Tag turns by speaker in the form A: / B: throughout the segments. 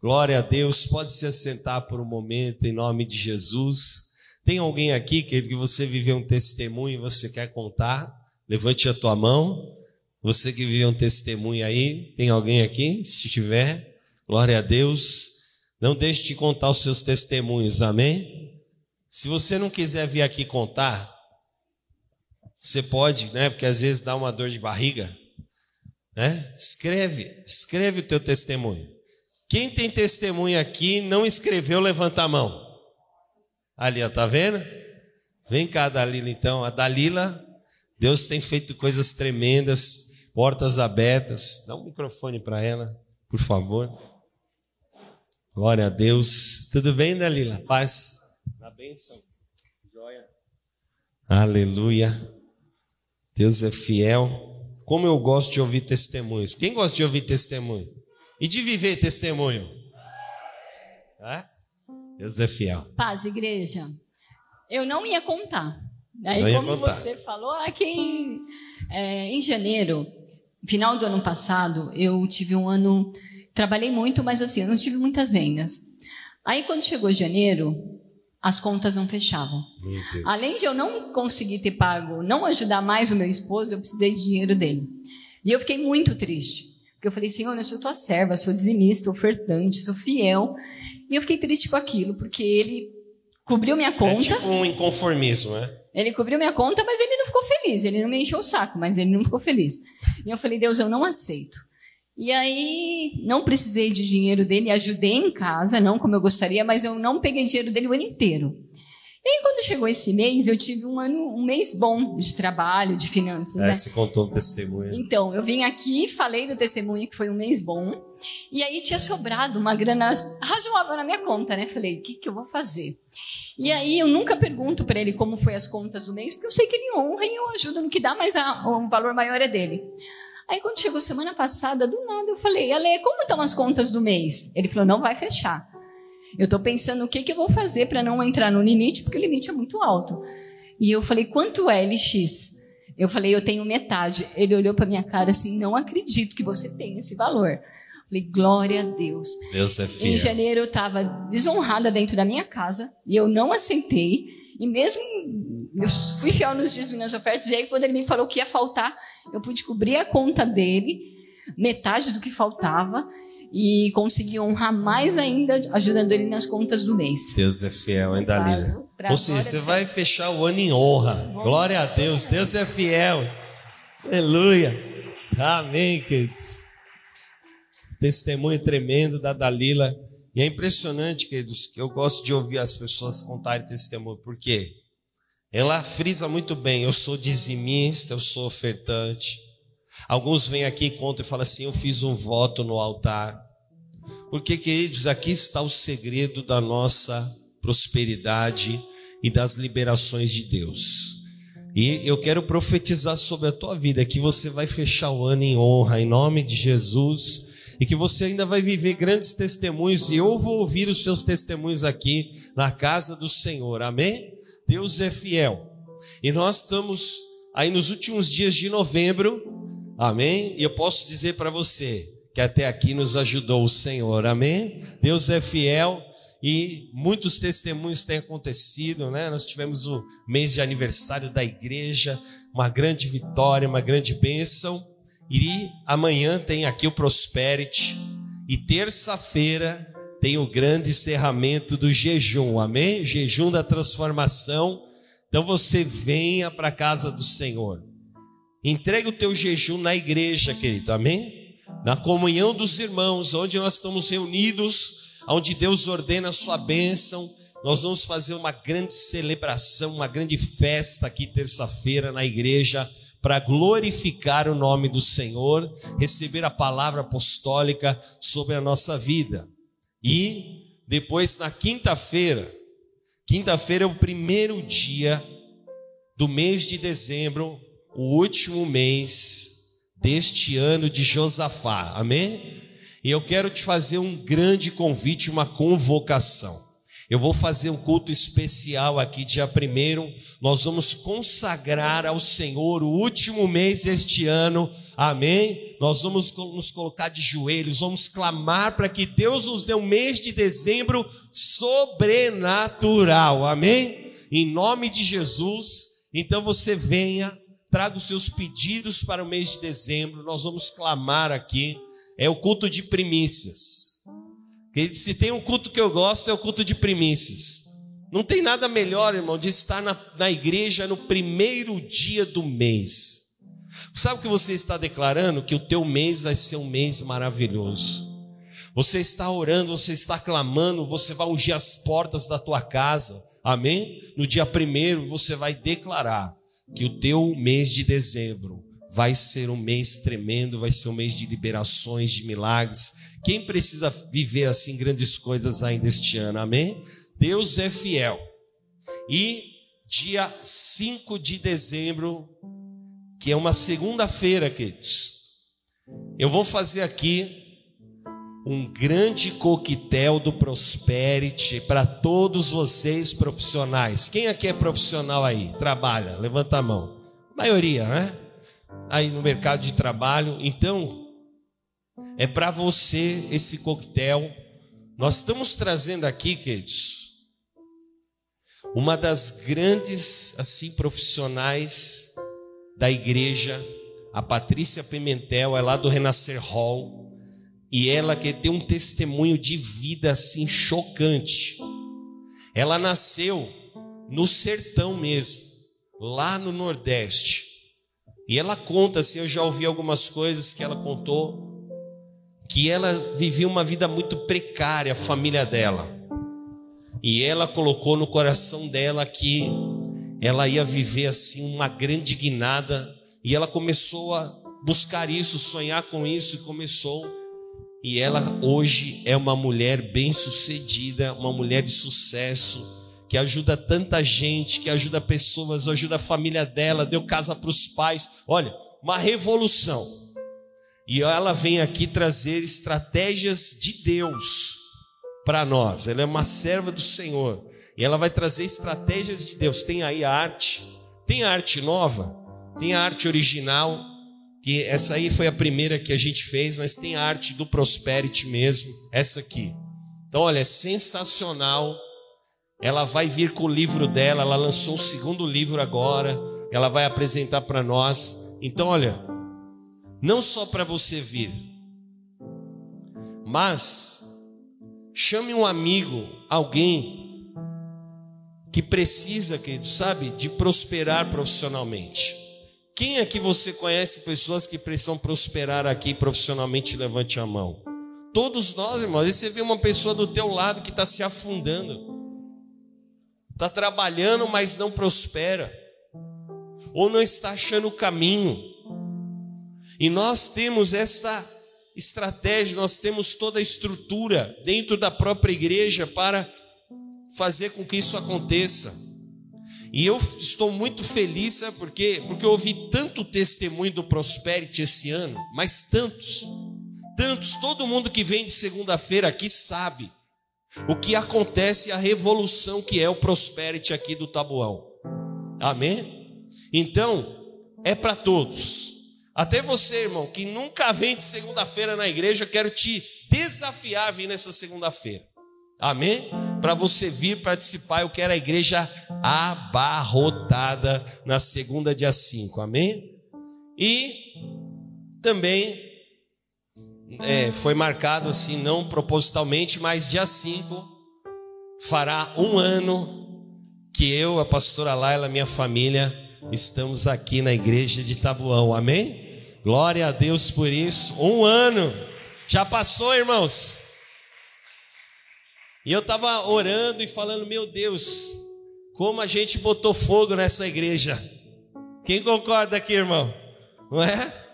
A: Glória a Deus. Pode se assentar por um momento em nome de Jesus. Tem alguém aqui, querido, que você viveu um testemunho e você quer contar? Levante a tua mão. Você que viveu um testemunho aí, tem alguém aqui? Se tiver, glória a Deus. Não deixe de contar os seus testemunhos, amém? Se você não quiser vir aqui contar, você pode, né? Porque às vezes dá uma dor de barriga, né? Escreve, escreve o teu testemunho. Quem tem testemunho aqui não escreveu, levanta a mão. Ali, ó, tá vendo? Vem cá, Dalila, então. A Dalila, Deus tem feito coisas tremendas, portas abertas. Dá um microfone para ela, por favor. Glória a Deus. Tudo bem, Dalila? Paz. Na bênção. Joia. Aleluia. Deus é fiel. Como eu gosto de ouvir testemunhos. Quem gosta de ouvir testemunho? E de viver testemunho? É? Deus é fiel.
B: Paz, igreja. Eu não ia contar. Aí, como contar. você falou, aqui em, é, em janeiro, final do ano passado, eu tive um ano. Trabalhei muito, mas assim, eu não tive muitas vendas. Aí, quando chegou janeiro, as contas não fechavam. Além de eu não conseguir ter pago, não ajudar mais o meu esposo, eu precisei de dinheiro dele. E eu fiquei muito triste. Porque eu falei, Senhor, eu sou tua serva, sou dizimista, ofertante, sou fiel. E eu fiquei triste com aquilo, porque ele cobriu minha conta. É
A: tipo um inconformismo, né?
B: Ele cobriu minha conta, mas ele não ficou feliz. Ele não me encheu o saco, mas ele não ficou feliz. E eu falei, Deus, eu não aceito. E aí, não precisei de dinheiro dele, ajudei em casa, não como eu gostaria, mas eu não peguei dinheiro dele o ano inteiro. E aí, quando chegou esse mês, eu tive um ano, um mês bom de trabalho, de finanças. É,
A: né? você contou um testemunho.
B: Então, eu vim aqui, falei do testemunho que foi um mês bom, e aí tinha sobrado uma grana razoável na minha conta, né? Falei, o que, que eu vou fazer? E aí eu nunca pergunto para ele como foi as contas do mês, porque eu sei que ele honra e eu ajudo no que dá, mas a, o valor maior é dele. Aí quando chegou semana passada, do nada eu falei, Ale, como estão as contas do mês? Ele falou, não vai fechar. Eu estou pensando o que, que eu vou fazer para não entrar no limite, porque o limite é muito alto. E eu falei, quanto é LX? Eu falei, eu tenho metade. Ele olhou para minha cara assim, não acredito que você tem esse valor. Falei, glória a Deus.
A: Deus é fiel.
B: Em janeiro eu estava desonrada dentro da minha casa e eu não aceitei. E mesmo eu fui fiel nos dias das ofertas, e aí quando ele me falou que ia faltar, eu pude cobrir a conta dele, metade do que faltava, e consegui honrar mais ainda, ajudando ele nas contas do mês.
A: Deus é fiel, hein, Dalila? Ou seja, você vai fechar o ano em honra. Glória a Deus, Deus é fiel. Aleluia. Amém, queridos. Testemunho tremendo da Dalila. E é impressionante, queridos, que eu gosto de ouvir as pessoas contarem testemunho. Por quê? Ela frisa muito bem: eu sou dizimista, eu sou ofertante. Alguns vêm aqui e contam e falam assim: eu fiz um voto no altar. Porque, queridos, aqui está o segredo da nossa prosperidade e das liberações de Deus. E eu quero profetizar sobre a tua vida que você vai fechar o ano em honra, em nome de Jesus, e que você ainda vai viver grandes testemunhos, e eu vou ouvir os seus testemunhos aqui na casa do Senhor, amém? Deus é fiel. E nós estamos aí nos últimos dias de novembro, amém? E eu posso dizer para você que até aqui nos ajudou o Senhor, amém? Deus é fiel e muitos testemunhos têm acontecido, né? Nós tivemos o mês de aniversário da igreja, uma grande vitória, uma grande bênção. E amanhã tem aqui o Prosperity. E terça-feira tem o grande encerramento do jejum, amém? Jejum da transformação. Então você venha para a casa do Senhor. Entregue o teu jejum na igreja, querido, amém? Na comunhão dos irmãos, onde nós estamos reunidos, onde Deus ordena a sua bênção. Nós vamos fazer uma grande celebração, uma grande festa aqui terça-feira na igreja para glorificar o nome do Senhor, receber a palavra apostólica sobre a nossa vida. E depois na quinta-feira, quinta-feira é o primeiro dia do mês de dezembro, o último mês deste ano de Josafá. Amém? E eu quero te fazer um grande convite, uma convocação. Eu vou fazer um culto especial aqui, dia primeiro. Nós vamos consagrar ao Senhor o último mês deste ano. Amém? Nós vamos nos colocar de joelhos, vamos clamar para que Deus nos dê um mês de dezembro sobrenatural. Amém? Em nome de Jesus. Então você venha, traga os seus pedidos para o mês de dezembro. Nós vamos clamar aqui. É o culto de primícias. Se tem um culto que eu gosto, é o culto de primícias. Não tem nada melhor, irmão, de estar na, na igreja no primeiro dia do mês. Sabe o que você está declarando? Que o teu mês vai ser um mês maravilhoso. Você está orando, você está clamando, você vai ungir as portas da tua casa. Amém? No dia primeiro você vai declarar que o teu mês de dezembro vai ser um mês tremendo, vai ser um mês de liberações, de milagres, quem precisa viver assim grandes coisas ainda este ano? Amém? Deus é fiel. E dia 5 de dezembro, que é uma segunda-feira, queridos, eu vou fazer aqui um grande coquetel do Prosperity para todos vocês profissionais. Quem aqui é profissional aí? Trabalha? Levanta a mão. A maioria, né? Aí no mercado de trabalho. Então, é para você esse coquetel. Nós estamos trazendo aqui, queridos, uma das grandes assim profissionais da igreja, a Patrícia Pimentel, é lá do Renascer Hall, e ela que tem um testemunho de vida assim chocante. Ela nasceu no sertão mesmo, lá no Nordeste. E ela conta assim, eu já ouvi algumas coisas que ela contou que ela vivia uma vida muito precária, a família dela. E ela colocou no coração dela que ela ia viver assim uma grande guinada, e ela começou a buscar isso, sonhar com isso e começou. E ela hoje é uma mulher bem-sucedida, uma mulher de sucesso, que ajuda tanta gente, que ajuda pessoas, ajuda a família dela, deu casa para os pais. Olha, uma revolução. E ela vem aqui trazer estratégias de Deus para nós. Ela é uma serva do Senhor. E ela vai trazer estratégias de Deus. Tem aí a arte. Tem a arte nova. Tem a arte original. Que essa aí foi a primeira que a gente fez. Mas tem a arte do Prosperity mesmo. Essa aqui. Então, olha, é sensacional. Ela vai vir com o livro dela. Ela lançou o segundo livro agora. Ela vai apresentar para nós. Então, olha, não só para você vir, mas chame um amigo, alguém que precisa, querido, sabe, de prosperar profissionalmente. Quem aqui você conhece pessoas que precisam prosperar aqui profissionalmente? Levante a mão. Todos nós, irmãos. Aí você vê uma pessoa do teu lado que está se afundando, está trabalhando, mas não prospera, ou não está achando o caminho. E nós temos essa estratégia, nós temos toda a estrutura dentro da própria igreja para fazer com que isso aconteça. E eu estou muito feliz, sabe por quê? Porque eu ouvi tanto testemunho do Prosperity esse ano, mas tantos, tantos, todo mundo que vem de segunda-feira aqui sabe o que acontece, a revolução que é o Prosperity aqui do Tabuão. Amém? Então, é para todos. Até você, irmão, que nunca vem de segunda-feira na igreja, eu quero te desafiar a vir nessa segunda-feira. Amém? Para você vir participar, eu quero a igreja abarrotada na segunda, dia 5. Amém? E também é, foi marcado assim, não propositalmente, mas dia 5 fará um ano que eu, a pastora Laila, minha família, estamos aqui na igreja de Tabuão. Amém? Glória a Deus por isso. Um ano. Já passou, irmãos? E eu estava orando e falando, meu Deus, como a gente botou fogo nessa igreja. Quem concorda aqui, irmão? Não é?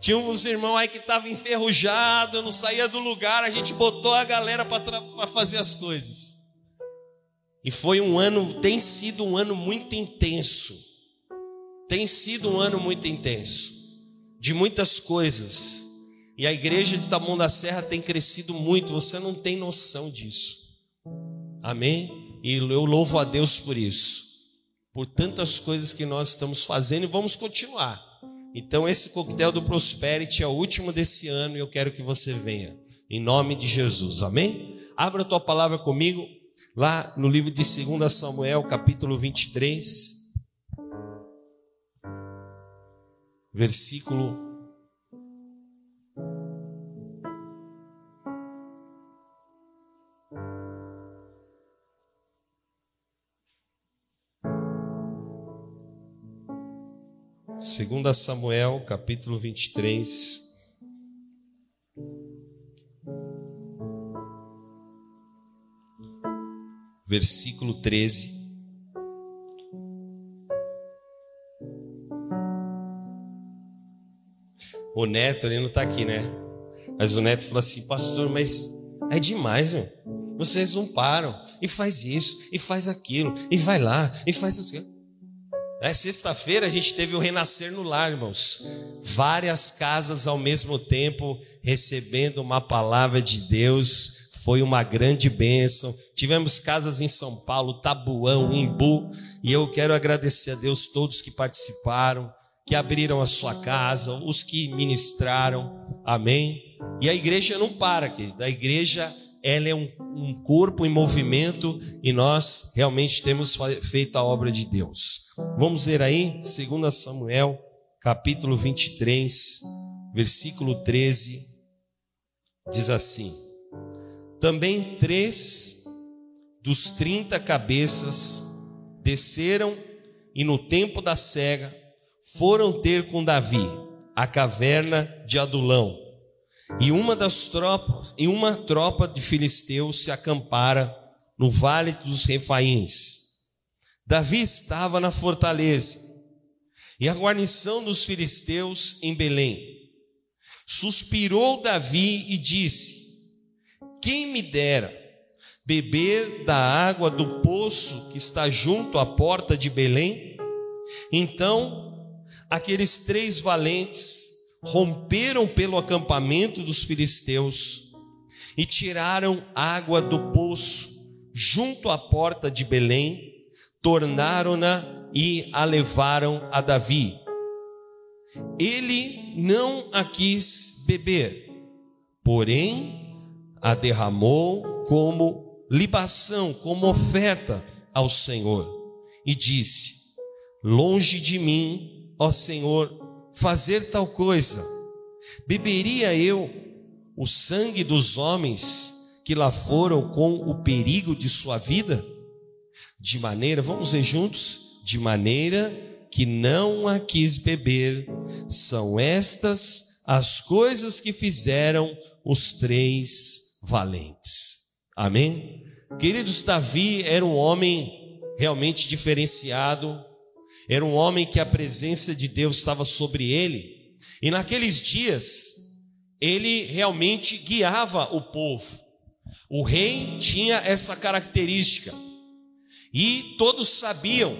A: Tinha uns irmãos aí que estavam enferrujados, não saía do lugar, a gente botou a galera para fazer as coisas. E foi um ano, tem sido um ano muito intenso. Tem sido um ano muito intenso de muitas coisas. E a igreja de Tamão da Serra tem crescido muito, você não tem noção disso. Amém? E eu louvo a Deus por isso, por tantas coisas que nós estamos fazendo e vamos continuar. Então, esse coquetel do Prosperity é o último desse ano e eu quero que você venha, em nome de Jesus. Amém? Abra a tua palavra comigo, lá no livro de 2 Samuel, capítulo 23. Versículo Segunda Samuel, capítulo 23. Versículo 13. O Neto, ele não está aqui, né? Mas o Neto falou assim, pastor, mas é demais, meu. Vocês não param. E faz isso, e faz aquilo, e vai lá, e faz aquilo. É, Sexta-feira a gente teve o Renascer no Lar, irmãos. Várias casas ao mesmo tempo recebendo uma palavra de Deus. Foi uma grande bênção. Tivemos casas em São Paulo, Tabuão, Imbu. E eu quero agradecer a Deus todos que participaram, que abriram a sua casa, os que ministraram. Amém. E a igreja não para, querido. A igreja ela é um, um corpo em movimento e nós realmente temos feito a obra de Deus. Vamos ler aí, 2 Samuel, capítulo 23, versículo 13, diz assim: Também três dos trinta cabeças desceram e no tempo da cega foram ter com Davi a caverna de Adulão e uma das tropas, e uma tropa de filisteus se acampara no vale dos Refaíns. Davi estava na fortaleza, e a guarnição dos filisteus em Belém. Suspirou Davi e disse: Quem me dera beber da água do poço que está junto à porta de Belém? Então, aqueles três valentes romperam pelo acampamento dos filisteus e tiraram água do poço junto à porta de Belém, tornaram-na e a levaram a Davi. Ele não a quis beber, porém a derramou como libação, como oferta ao Senhor, e disse: Longe de mim, ó Senhor, fazer tal coisa? Beberia eu o sangue dos homens que lá foram com o perigo de sua vida? De maneira, vamos ver juntos, de maneira que não a quis beber, são estas as coisas que fizeram os três valentes. Amém? Queridos, Davi era um homem realmente diferenciado, era um homem que a presença de Deus estava sobre ele. E naqueles dias, ele realmente guiava o povo. O rei tinha essa característica. E todos sabiam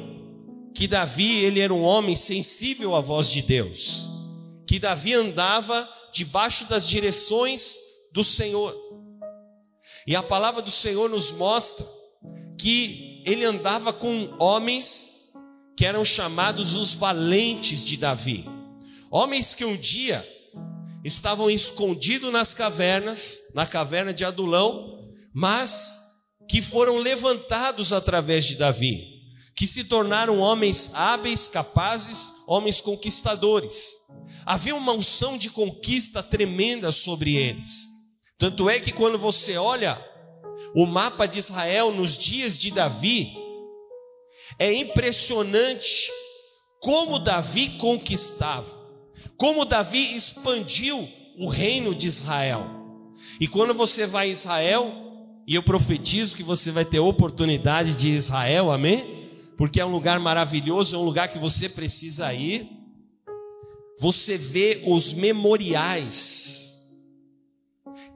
A: que Davi, ele era um homem sensível à voz de Deus. Que Davi andava debaixo das direções do Senhor. E a palavra do Senhor nos mostra que ele andava com homens que eram chamados os valentes de Davi. Homens que um dia estavam escondidos nas cavernas, na caverna de Adulão, mas que foram levantados através de Davi, que se tornaram homens hábeis, capazes, homens conquistadores. Havia uma unção de conquista tremenda sobre eles. Tanto é que quando você olha o mapa de Israel nos dias de Davi, é impressionante como Davi conquistava, como Davi expandiu o reino de Israel. E quando você vai a Israel, e eu profetizo que você vai ter oportunidade de Israel, amém? Porque é um lugar maravilhoso, é um lugar que você precisa ir. Você vê os memoriais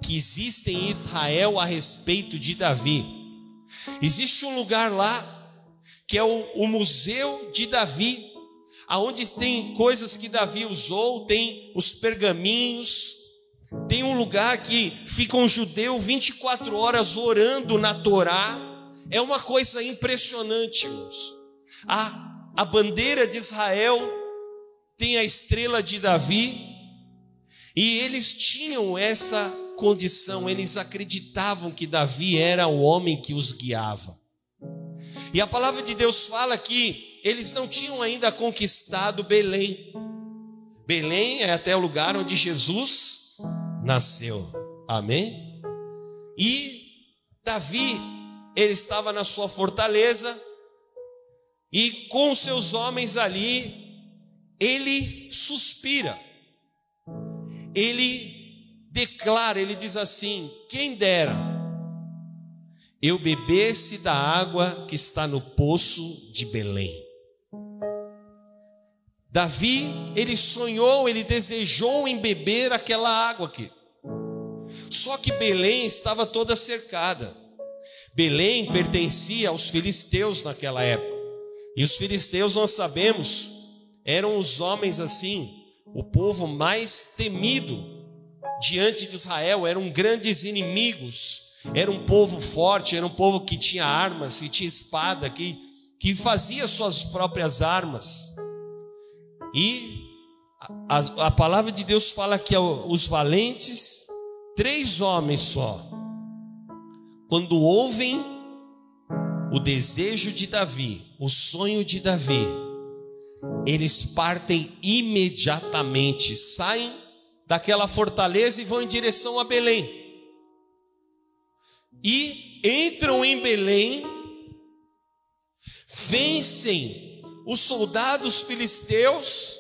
A: que existem em Israel a respeito de Davi. Existe um lugar lá que é o, o Museu de Davi, aonde tem coisas que Davi usou, tem os pergaminhos, tem um lugar que fica um judeu 24 horas orando na Torá, É uma coisa impressionante, irmãos. A, a bandeira de Israel tem a estrela de Davi, e eles tinham essa condição, eles acreditavam que Davi era o homem que os guiava. E a palavra de Deus fala que eles não tinham ainda conquistado Belém. Belém é até o lugar onde Jesus nasceu. Amém? E Davi, ele estava na sua fortaleza e com seus homens ali, ele suspira. Ele declara, ele diz assim: quem dera eu bebesse da água que está no poço de Belém. Davi, ele sonhou, ele desejou em beber aquela água aqui. Só que Belém estava toda cercada. Belém pertencia aos filisteus naquela época. E os filisteus, nós sabemos, eram os homens assim, o povo mais temido diante de Israel, eram grandes inimigos era um povo forte, era um povo que tinha armas, que tinha espada, que, que fazia suas próprias armas. E a, a palavra de Deus fala que os valentes, três homens só, quando ouvem o desejo de Davi, o sonho de Davi, eles partem imediatamente, saem daquela fortaleza e vão em direção a Belém e entram em Belém, vencem os soldados filisteus.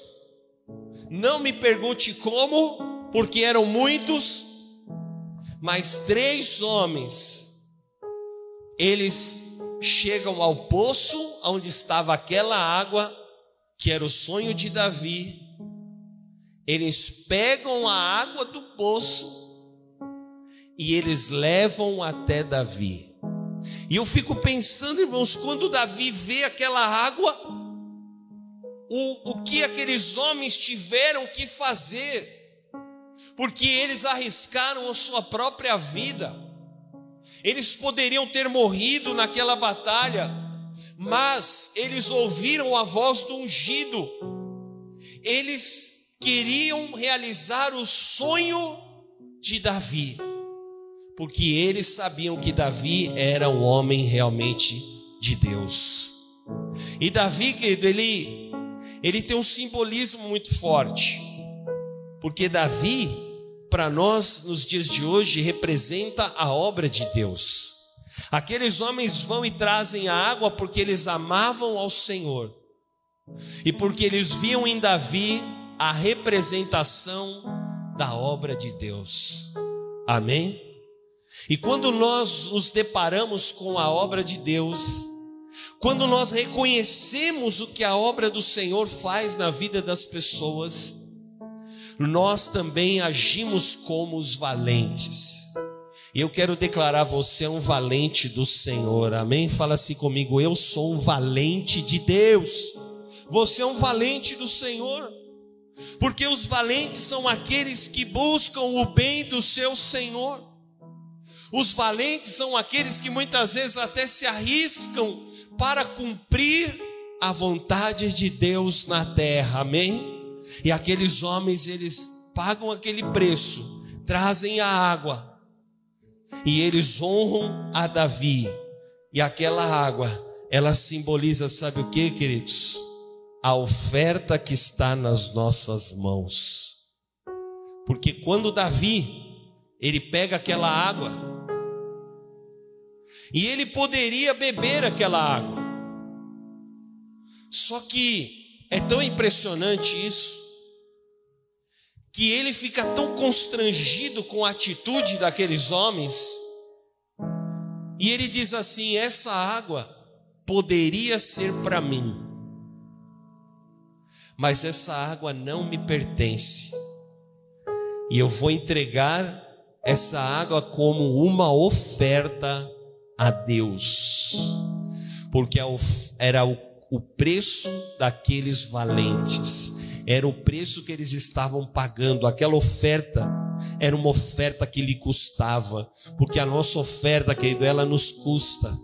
A: Não me pergunte como, porque eram muitos, mas três homens, eles chegam ao poço onde estava aquela água, que era o sonho de Davi. Eles pegam a água do poço e eles levam até Davi. E eu fico pensando, irmãos, quando Davi vê aquela água, o, o que aqueles homens tiveram que fazer, porque eles arriscaram a sua própria vida, eles poderiam ter morrido naquela batalha, mas eles ouviram a voz do ungido, eles queriam realizar o sonho de Davi porque eles sabiam que Davi era um homem realmente de Deus. E Davi, querido, ele, ele tem um simbolismo muito forte, porque Davi, para nós, nos dias de hoje, representa a obra de Deus. Aqueles homens vão e trazem a água porque eles amavam ao Senhor, e porque eles viam em Davi a representação da obra de Deus. Amém? E quando nós nos deparamos com a obra de Deus, quando nós reconhecemos o que a obra do Senhor faz na vida das pessoas, nós também agimos como os valentes. E eu quero declarar você um valente do Senhor. Amém? Fala assim comigo, eu sou um valente de Deus. Você é um valente do Senhor. Porque os valentes são aqueles que buscam o bem do seu Senhor. Os valentes são aqueles que muitas vezes até se arriscam para cumprir a vontade de Deus na terra, amém? E aqueles homens, eles pagam aquele preço, trazem a água, e eles honram a Davi, e aquela água, ela simboliza, sabe o que, queridos? A oferta que está nas nossas mãos. Porque quando Davi, ele pega aquela água, e ele poderia beber aquela água. Só que é tão impressionante isso, que ele fica tão constrangido com a atitude daqueles homens, e ele diz assim: essa água poderia ser para mim, mas essa água não me pertence, e eu vou entregar essa água como uma oferta a Deus, porque era o preço daqueles valentes, era o preço que eles estavam pagando, aquela oferta era uma oferta que lhe custava, porque a nossa oferta, querido, ela nos custa.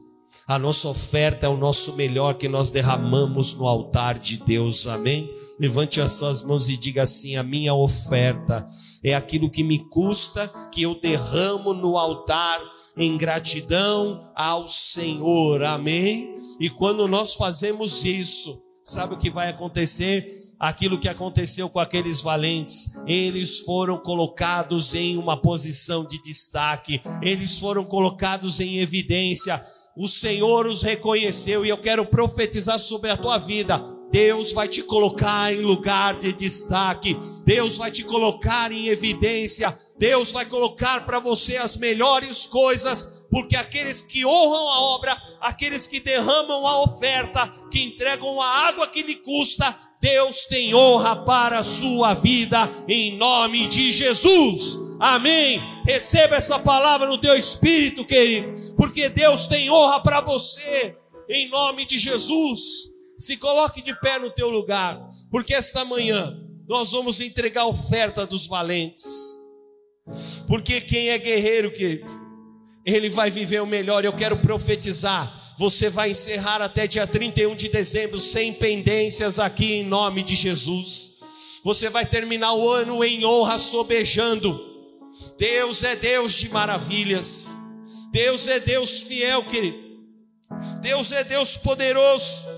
A: A nossa oferta é o nosso melhor que nós derramamos no altar de Deus, amém? Levante as suas mãos e diga assim: a minha oferta é aquilo que me custa, que eu derramo no altar em gratidão ao Senhor, amém? E quando nós fazemos isso, sabe o que vai acontecer? Aquilo que aconteceu com aqueles valentes, eles foram colocados em uma posição de destaque, eles foram colocados em evidência. O Senhor os reconheceu e eu quero profetizar sobre a tua vida. Deus vai te colocar em lugar de destaque, Deus vai te colocar em evidência, Deus vai colocar para você as melhores coisas, porque aqueles que honram a obra, aqueles que derramam a oferta, que entregam a água que lhe custa, Deus tem honra para a sua vida, em nome de Jesus. Amém. Receba essa palavra no teu espírito, querido, porque Deus tem honra para você, em nome de Jesus. Se coloque de pé no teu lugar, porque esta manhã nós vamos entregar a oferta dos valentes. Porque quem é guerreiro, querido, ele vai viver o melhor. Eu quero profetizar. Você vai encerrar até dia 31 de dezembro sem pendências aqui em nome de Jesus. Você vai terminar o ano em honra, sobejando. Deus é Deus de maravilhas. Deus é Deus fiel, querido. Deus é Deus poderoso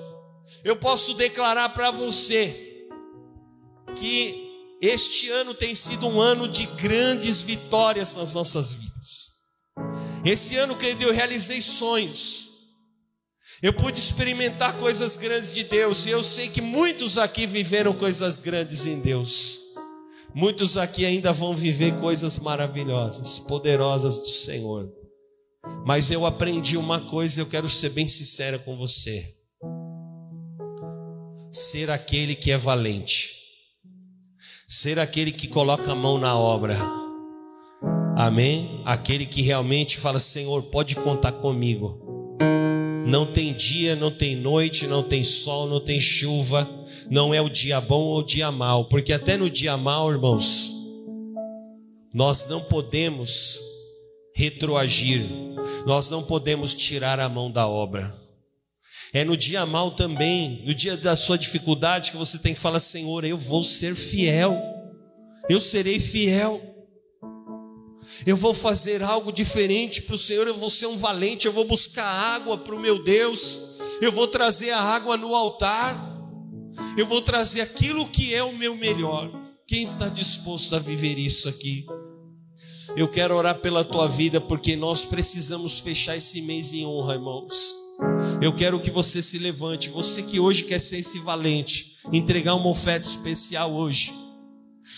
A: eu posso declarar para você que este ano tem sido um ano de grandes vitórias nas nossas vidas. Esse ano, que eu realizei sonhos. Eu pude experimentar coisas grandes de Deus. E eu sei que muitos aqui viveram coisas grandes em Deus. Muitos aqui ainda vão viver coisas maravilhosas, poderosas do Senhor. Mas eu aprendi uma coisa, eu quero ser bem sincera com você ser aquele que é valente, ser aquele que coloca a mão na obra. Amém? Aquele que realmente fala: Senhor, pode contar comigo. Não tem dia, não tem noite, não tem sol, não tem chuva, não é o dia bom ou o dia mal, porque até no dia mal, irmãos, nós não podemos retroagir, nós não podemos tirar a mão da obra. É no dia mal também, no dia da sua dificuldade, que você tem que falar: Senhor, eu vou ser fiel, eu serei fiel, eu vou fazer algo diferente para o Senhor, eu vou ser um valente, eu vou buscar água para o meu Deus, eu vou trazer a água no altar, eu vou trazer aquilo que é o meu melhor. Quem está disposto a viver isso aqui? Eu quero orar pela tua vida, porque nós precisamos fechar esse mês em honra, irmãos. Eu quero que você se levante, você que hoje quer ser esse valente, entregar uma oferta especial hoje.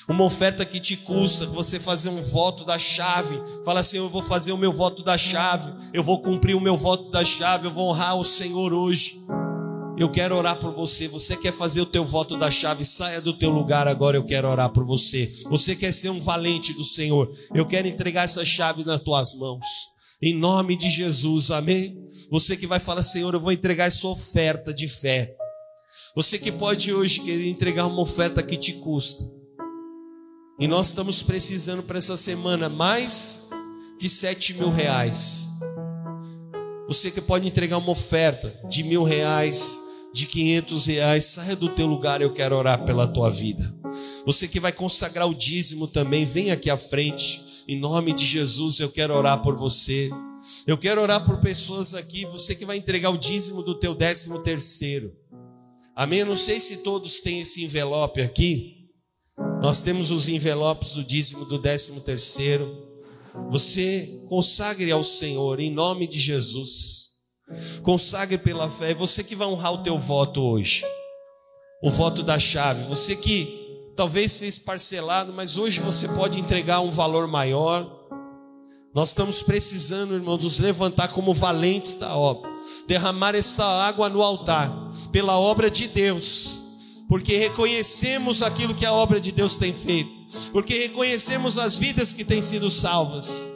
A: Uma oferta que te custa, você fazer um voto da chave. Fala assim: eu vou fazer o meu voto da chave, eu vou cumprir o meu voto da chave, eu vou honrar o Senhor hoje. Eu quero orar por você. Você quer fazer o teu voto da chave? Saia do teu lugar agora. Eu quero orar por você. Você quer ser um valente do Senhor? Eu quero entregar essa chave nas tuas mãos. Em nome de Jesus, amém? Você que vai falar, Senhor, eu vou entregar essa oferta de fé. Você que pode hoje querer entregar uma oferta que te custa. E nós estamos precisando para essa semana mais de sete mil reais. Você que pode entregar uma oferta de mil reais, de quinhentos reais, saia do teu lugar, eu quero orar pela tua vida. Você que vai consagrar o dízimo também, vem aqui à frente. Em nome de Jesus, eu quero orar por você. Eu quero orar por pessoas aqui, você que vai entregar o dízimo do teu décimo terceiro. Amém? Eu não sei se todos têm esse envelope aqui. Nós temos os envelopes do dízimo do décimo terceiro. Você consagre ao Senhor em nome de Jesus. Consagre pela fé. É você que vai honrar o teu voto hoje. O voto da chave. Você que talvez fez parcelado, mas hoje você pode entregar um valor maior. Nós estamos precisando, irmãos, nos levantar como valentes da obra, derramar essa água no altar, pela obra de Deus, porque reconhecemos aquilo que a obra de Deus tem feito, porque reconhecemos as vidas que têm sido salvas.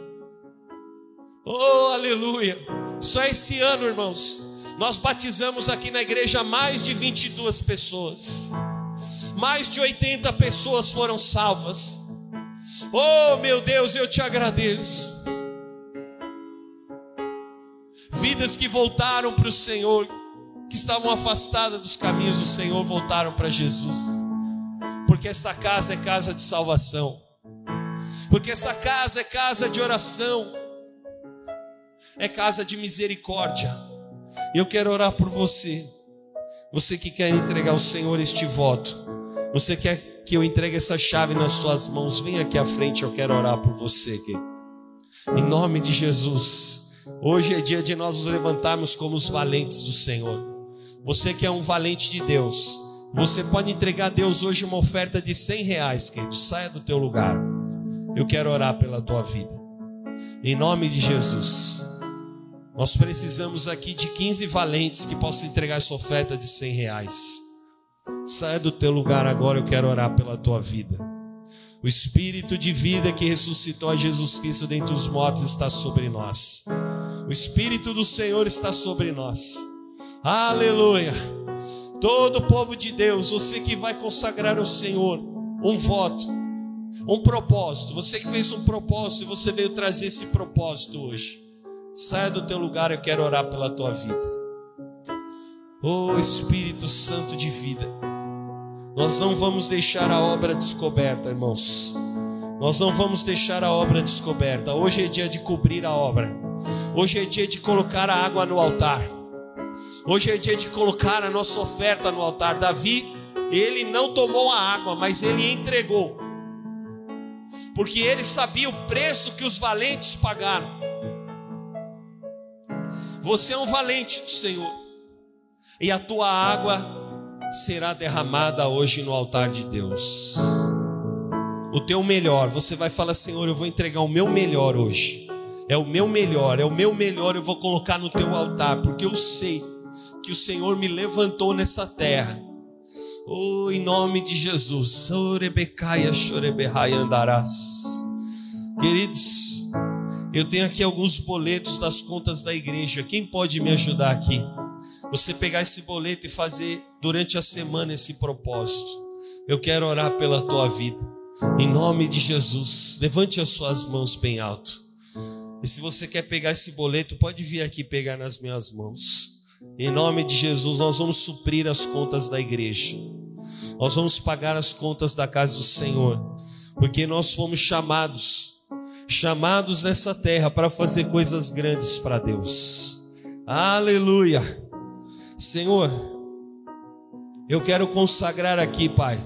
A: Oh, aleluia! Só esse ano, irmãos, nós batizamos aqui na igreja mais de 22 pessoas mais de 80 pessoas foram salvas. Oh, meu Deus, eu te agradeço. Vidas que voltaram para o Senhor, que estavam afastadas dos caminhos do Senhor, voltaram para Jesus. Porque essa casa é casa de salvação. Porque essa casa é casa de oração. É casa de misericórdia. Eu quero orar por você. Você que quer entregar ao Senhor este voto. Você quer que eu entregue essa chave nas suas mãos? Vem aqui à frente, eu quero orar por você. Em nome de Jesus. Hoje é dia de nós nos levantarmos como os valentes do Senhor. Você que é um valente de Deus, você pode entregar a Deus hoje uma oferta de 100 reais, querido. Saia do teu lugar. Eu quero orar pela tua vida. Em nome de Jesus. Nós precisamos aqui de 15 valentes que possam entregar essa oferta de 100 reais. Saia do teu lugar agora, eu quero orar pela tua vida. O Espírito de vida que ressuscitou a Jesus Cristo dentre os mortos está sobre nós. O Espírito do Senhor está sobre nós. Aleluia. Todo o povo de Deus, você que vai consagrar ao Senhor um voto, um propósito, você que fez um propósito e você veio trazer esse propósito hoje. Saia do teu lugar, eu quero orar pela tua vida. Oh Espírito Santo de vida, nós não vamos deixar a obra descoberta, irmãos. Nós não vamos deixar a obra descoberta. Hoje é dia de cobrir a obra. Hoje é dia de colocar a água no altar. Hoje é dia de colocar a nossa oferta no altar. Davi, ele não tomou a água, mas ele entregou. Porque ele sabia o preço que os valentes pagaram. Você é um valente do Senhor. E a tua água será derramada hoje no altar de Deus. O teu melhor, você vai falar, Senhor, eu vou entregar o meu melhor hoje. É o meu melhor, é o meu melhor, eu vou colocar no teu altar, porque eu sei que o Senhor me levantou nessa terra. Oh, em nome de Jesus. Queridos, eu tenho aqui alguns boletos das contas da igreja. Quem pode me ajudar aqui? Você pegar esse boleto e fazer durante a semana esse propósito. Eu quero orar pela tua vida. Em nome de Jesus, levante as suas mãos bem alto. E se você quer pegar esse boleto, pode vir aqui pegar nas minhas mãos. Em nome de Jesus, nós vamos suprir as contas da igreja. Nós vamos pagar as contas da casa do Senhor, porque nós fomos chamados, chamados nessa terra para fazer coisas grandes para Deus. Aleluia. Senhor, eu quero consagrar aqui, Pai,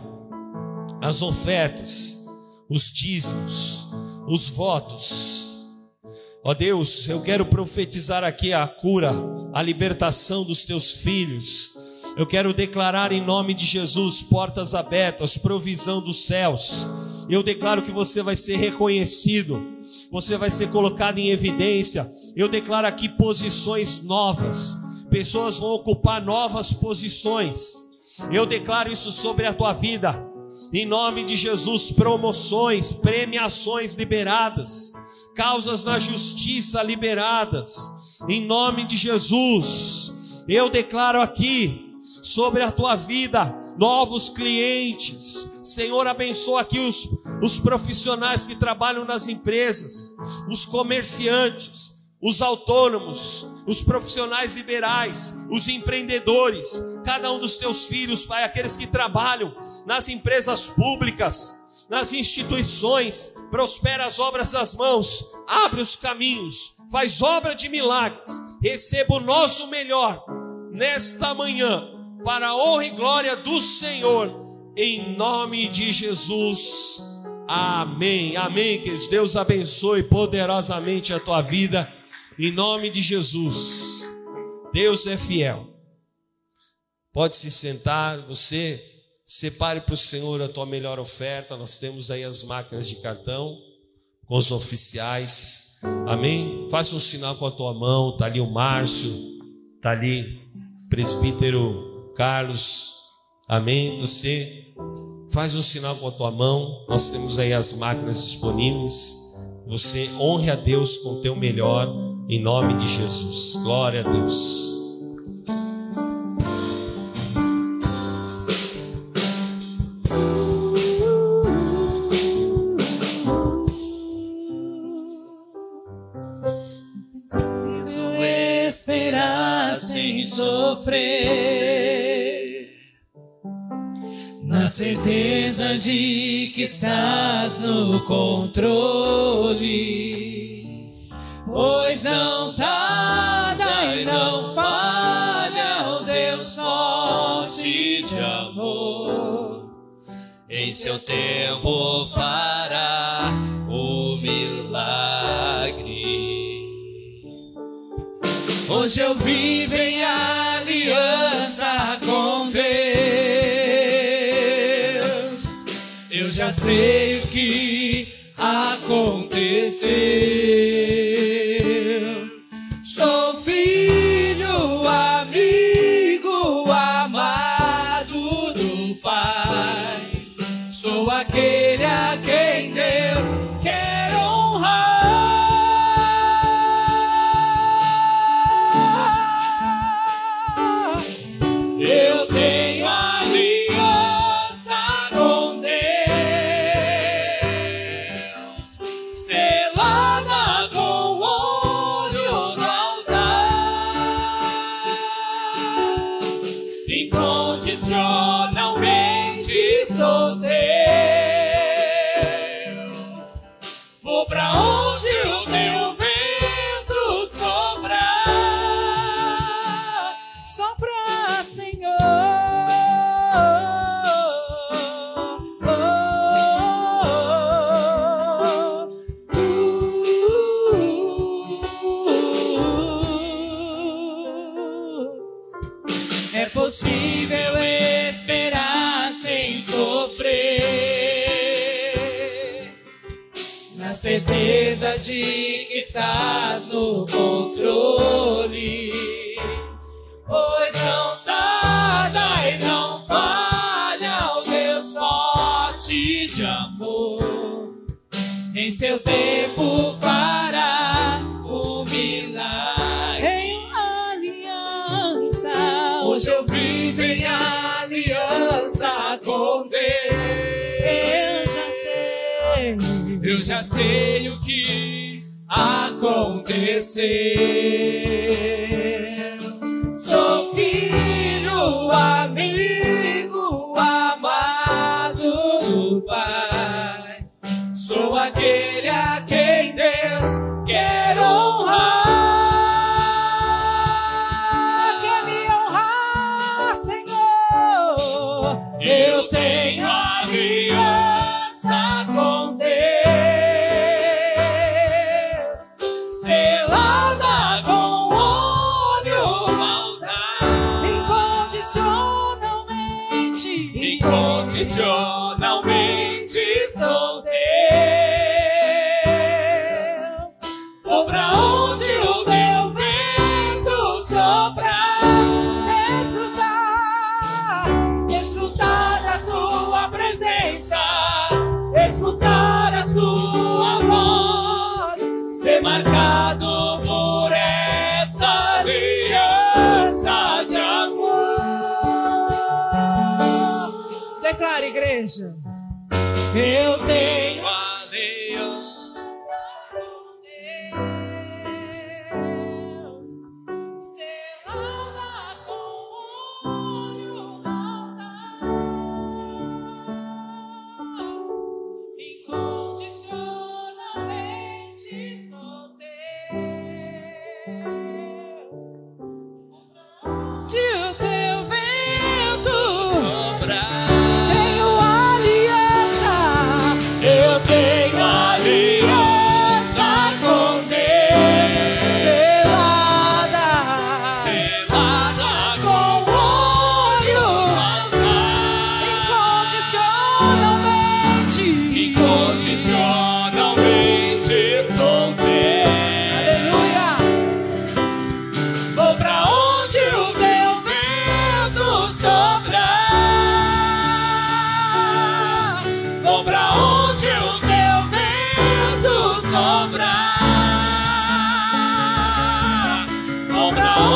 A: as ofertas, os dízimos, os votos Ó Deus, eu quero profetizar aqui a cura, a libertação dos teus filhos. Eu quero declarar em nome de Jesus portas abertas, provisão dos céus. Eu declaro que você vai ser reconhecido, você vai ser colocado em evidência. Eu declaro aqui posições novas, pessoas vão ocupar novas posições. Eu declaro isso sobre a tua vida. Em nome de Jesus, promoções, premiações liberadas causas na justiça liberadas. Em nome de Jesus, eu declaro aqui sobre a tua vida novos clientes. Senhor, abençoa aqui os, os profissionais que trabalham nas empresas, os comerciantes, os autônomos, os profissionais liberais, os empreendedores, cada um dos teus filhos, Pai, aqueles que trabalham nas empresas públicas, nas instituições, prospera as obras das mãos, abre os caminhos, faz obra de milagres, receba o nosso melhor nesta manhã, para a honra e glória do Senhor, em nome de Jesus. Amém. Amém. Que Deus abençoe poderosamente a tua vida, em nome de Jesus. Deus é fiel. Pode se sentar, você Separe para o Senhor a tua melhor oferta. Nós temos aí as máquinas de cartão com os oficiais. Amém? Faça um sinal com a tua mão. Está ali o Márcio, está ali o presbítero Carlos. Amém? Você faz um sinal com a tua mão. Nós temos aí as máquinas disponíveis. Você honre a Deus com o teu melhor em nome de Jesus. Glória a Deus.
C: sofrer, na certeza de que estás no controle pois não tá tarda e não falha o Deus fonte de amor. Em seu tempo fará o milagre. Hoje eu vivo em aliança com Deus. Eu já sei o que aconteceu. sei o que aconteceu.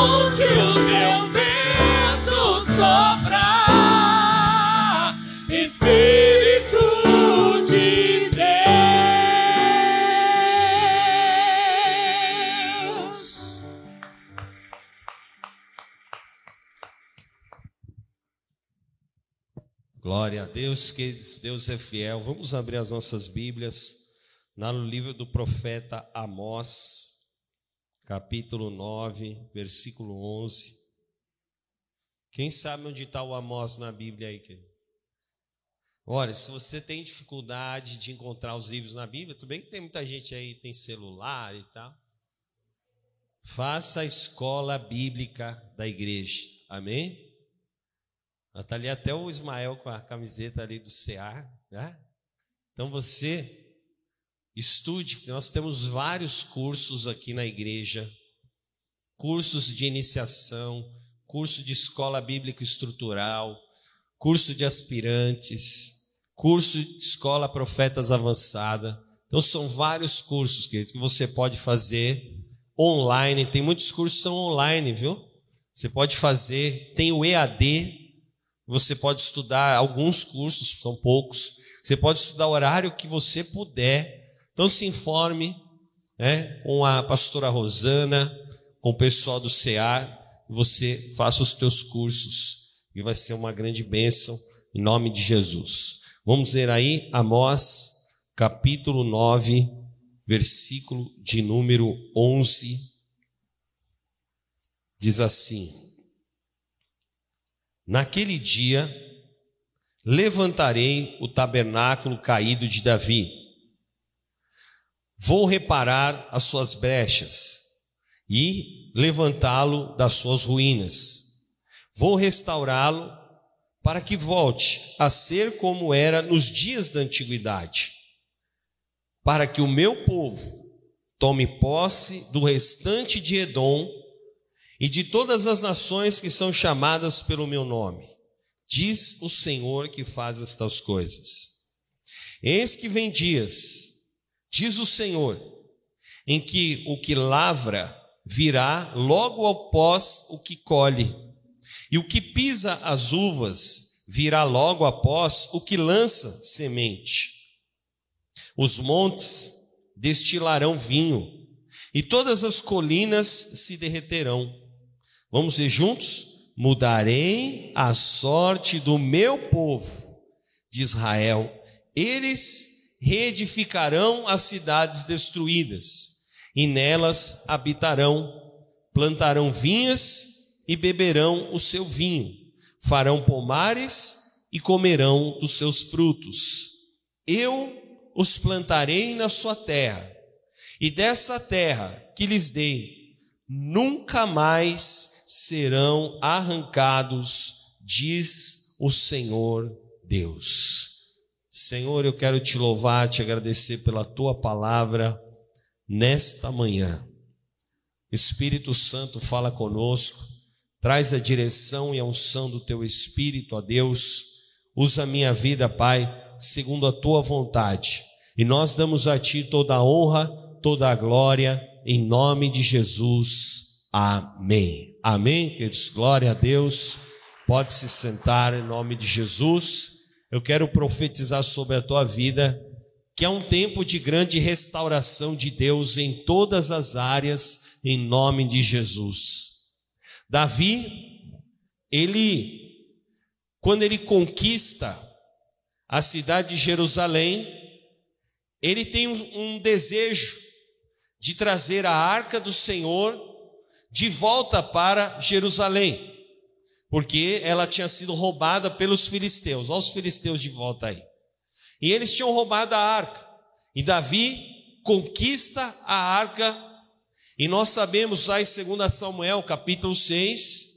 C: onde o teu vento soprar, Espírito de Deus.
A: Glória a Deus, que Deus é fiel. Vamos abrir as nossas Bíblias. Lá no livro do profeta Amós, capítulo 9, versículo 11. Quem sabe onde está o Amós na Bíblia aí? Querido? Olha, se você tem dificuldade de encontrar os livros na Bíblia, tudo bem que tem muita gente aí tem celular e tal. Faça a escola bíblica da igreja. Amém? Está ali até o Ismael com a camiseta ali do CEAR. Né? Então você estude, nós temos vários cursos aqui na igreja, cursos de iniciação, curso de escola bíblica estrutural, curso de aspirantes, curso de escola profetas avançada. Então são vários cursos que você pode fazer online. Tem muitos cursos que são online, viu? Você pode fazer, tem o EAD, você pode estudar alguns cursos, são poucos. Você pode estudar o horário que você puder. Então se informe né, com a pastora Rosana, com o pessoal do CEAR, você faça os teus cursos e vai ser uma grande bênção em nome de Jesus. Vamos ler aí Amós, capítulo 9, versículo de número 11. Diz assim: Naquele dia levantarei o tabernáculo caído de Davi. Vou reparar as suas brechas e levantá-lo das suas ruínas. Vou restaurá-lo para que volte a ser como era nos dias da antiguidade, para que o meu povo tome posse do restante de Edom e de todas as nações que são chamadas pelo meu nome. Diz o Senhor que faz estas coisas. Eis que vem dias, diz o Senhor, em que o que lavra virá logo após o que colhe, e o que pisa as uvas virá logo após o que lança semente. Os montes destilarão vinho, e todas as colinas se derreterão Vamos ver juntos? Mudarei a sorte do meu povo de Israel. Eles reedificarão as cidades destruídas e nelas habitarão, plantarão vinhas e beberão o seu vinho, farão pomares e comerão dos seus frutos. Eu os plantarei na sua terra, e dessa terra que lhes dei, nunca mais serão arrancados, diz o Senhor Deus. Senhor, eu quero te louvar, te agradecer pela tua palavra nesta manhã. Espírito Santo, fala conosco, traz a direção e a unção do teu Espírito, ó Deus. Usa a minha vida, Pai, segundo a tua vontade. E nós damos a ti toda a honra, toda a glória, em nome de Jesus. Amém. Amém, queridos. Glória a Deus. Pode se sentar em nome de Jesus. Eu quero profetizar sobre a tua vida que é um tempo de grande restauração de Deus em todas as áreas, em nome de Jesus. Davi, ele, quando ele conquista a cidade de Jerusalém, ele tem um, um desejo de trazer a arca do Senhor de volta para Jerusalém, porque ela tinha sido roubada pelos filisteus. Olha os filisteus de volta aí. E eles tinham roubado a arca. E Davi conquista a arca. E nós sabemos lá em 2 Samuel, capítulo 6,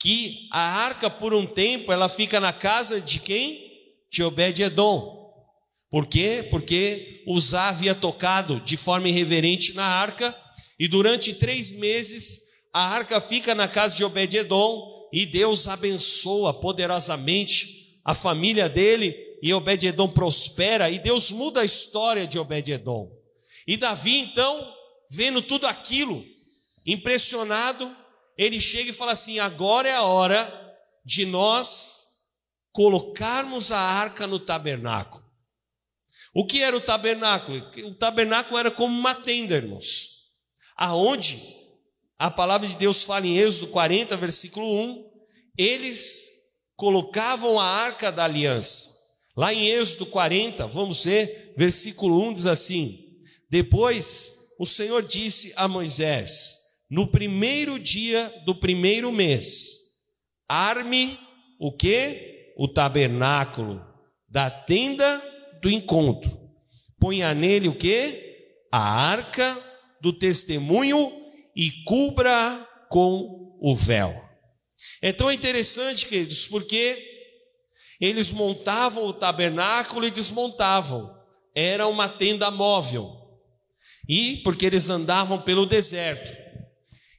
A: que a arca por um tempo ela fica na casa de quem? De Obed-edom. Por quê? Porque Uzá havia tocado de forma irreverente na arca e durante três meses a arca fica na casa de Obed-Edom e Deus abençoa poderosamente a família dele e Obed-Edom prospera e Deus muda a história de Obed-Edom. E Davi então, vendo tudo aquilo, impressionado, ele chega e fala assim: agora é a hora de nós colocarmos a arca no tabernáculo. O que era o tabernáculo? O tabernáculo era como uma tenda, irmãos aonde a palavra de Deus fala em Êxodo 40, versículo 1, eles colocavam a arca da aliança. Lá em Êxodo 40, vamos ver, versículo 1 diz assim: Depois o Senhor disse a Moisés: No primeiro dia do primeiro mês, arme o que? O tabernáculo da tenda do encontro. Ponha nele o que? A arca do testemunho e cubra com o véu. É interessante, queridos, porque eles montavam o tabernáculo e desmontavam. Era uma tenda móvel. E porque eles andavam pelo deserto.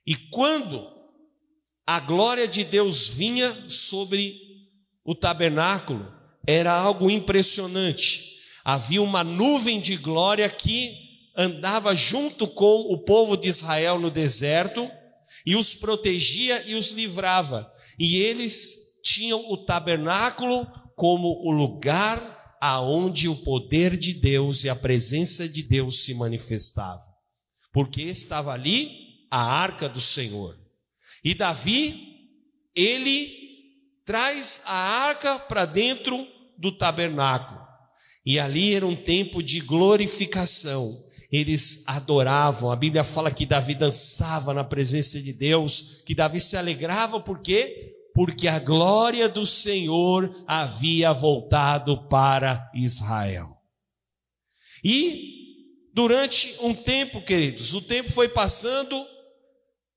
A: E quando a glória de Deus vinha sobre o tabernáculo, era algo impressionante. Havia uma nuvem de glória que andava junto com o povo de Israel no deserto e os protegia e os livrava. E eles tinham o tabernáculo como o lugar aonde o poder de Deus e a presença de Deus se manifestavam. Porque estava ali a arca do Senhor. E Davi, ele traz a arca para dentro do tabernáculo. E ali era um tempo de glorificação. Eles adoravam. A Bíblia fala que Davi dançava na presença de Deus, que Davi se alegrava por quê? Porque a glória do Senhor havia voltado para Israel. E durante um tempo, queridos, o tempo foi passando,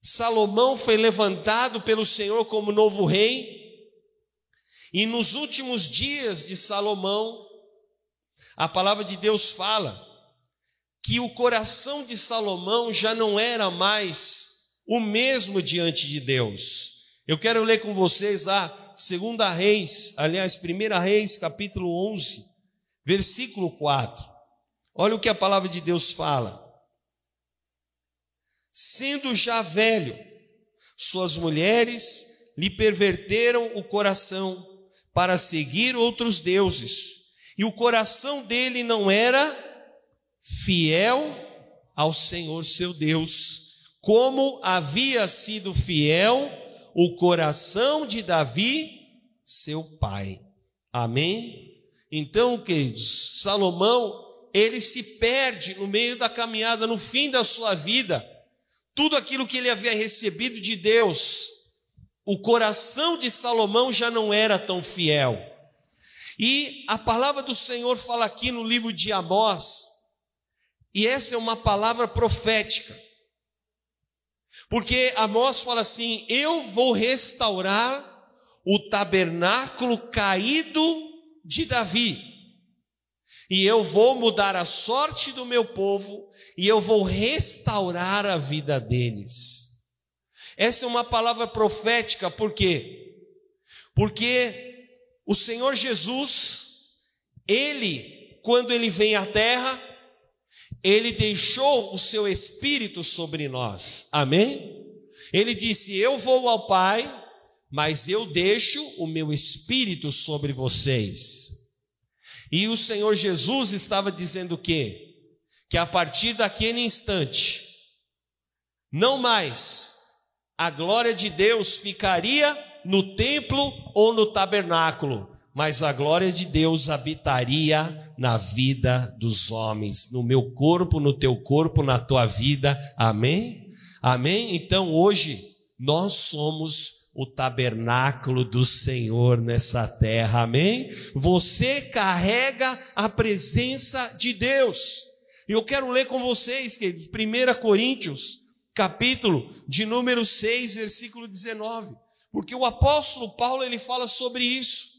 A: Salomão foi levantado pelo Senhor como novo rei, e nos últimos dias de Salomão, a palavra de Deus fala que o coração de Salomão já não era mais o mesmo diante de Deus. Eu quero ler com vocês lá, segunda Reis, aliás, primeira Reis, capítulo 11, versículo 4. Olha o que a palavra de Deus fala. Sendo já velho, suas mulheres lhe perverteram o coração para seguir outros deuses, e o coração dele não era fiel ao Senhor seu Deus, como havia sido fiel o coração de Davi, seu pai. Amém? Então, queridos, Salomão, ele se perde no meio da caminhada, no fim da sua vida, tudo aquilo que ele havia recebido de Deus, o coração de Salomão já não era tão fiel. E a palavra do Senhor fala aqui no livro de Amós, e essa é uma palavra profética. Porque Amós fala assim: Eu vou restaurar o tabernáculo caído de Davi, e eu vou mudar a sorte do meu povo, e eu vou restaurar a vida deles. Essa é uma palavra profética, por quê? Porque o Senhor Jesus, ele, quando ele vem à terra, ele deixou o seu espírito sobre nós. Amém? Ele disse: Eu vou ao Pai, mas eu deixo o meu espírito sobre vocês. E o Senhor Jesus estava dizendo o quê? Que a partir daquele instante, não mais a glória de Deus ficaria no templo ou no tabernáculo, mas a glória de Deus habitaria na vida dos homens, no meu corpo, no teu corpo, na tua vida. Amém? Amém? Então hoje nós somos o tabernáculo do Senhor nessa terra. Amém? Você carrega a presença de Deus. Eu quero ler com vocês, queridos, 1 Coríntios capítulo de número 6, versículo 19. Porque o apóstolo Paulo ele fala sobre isso.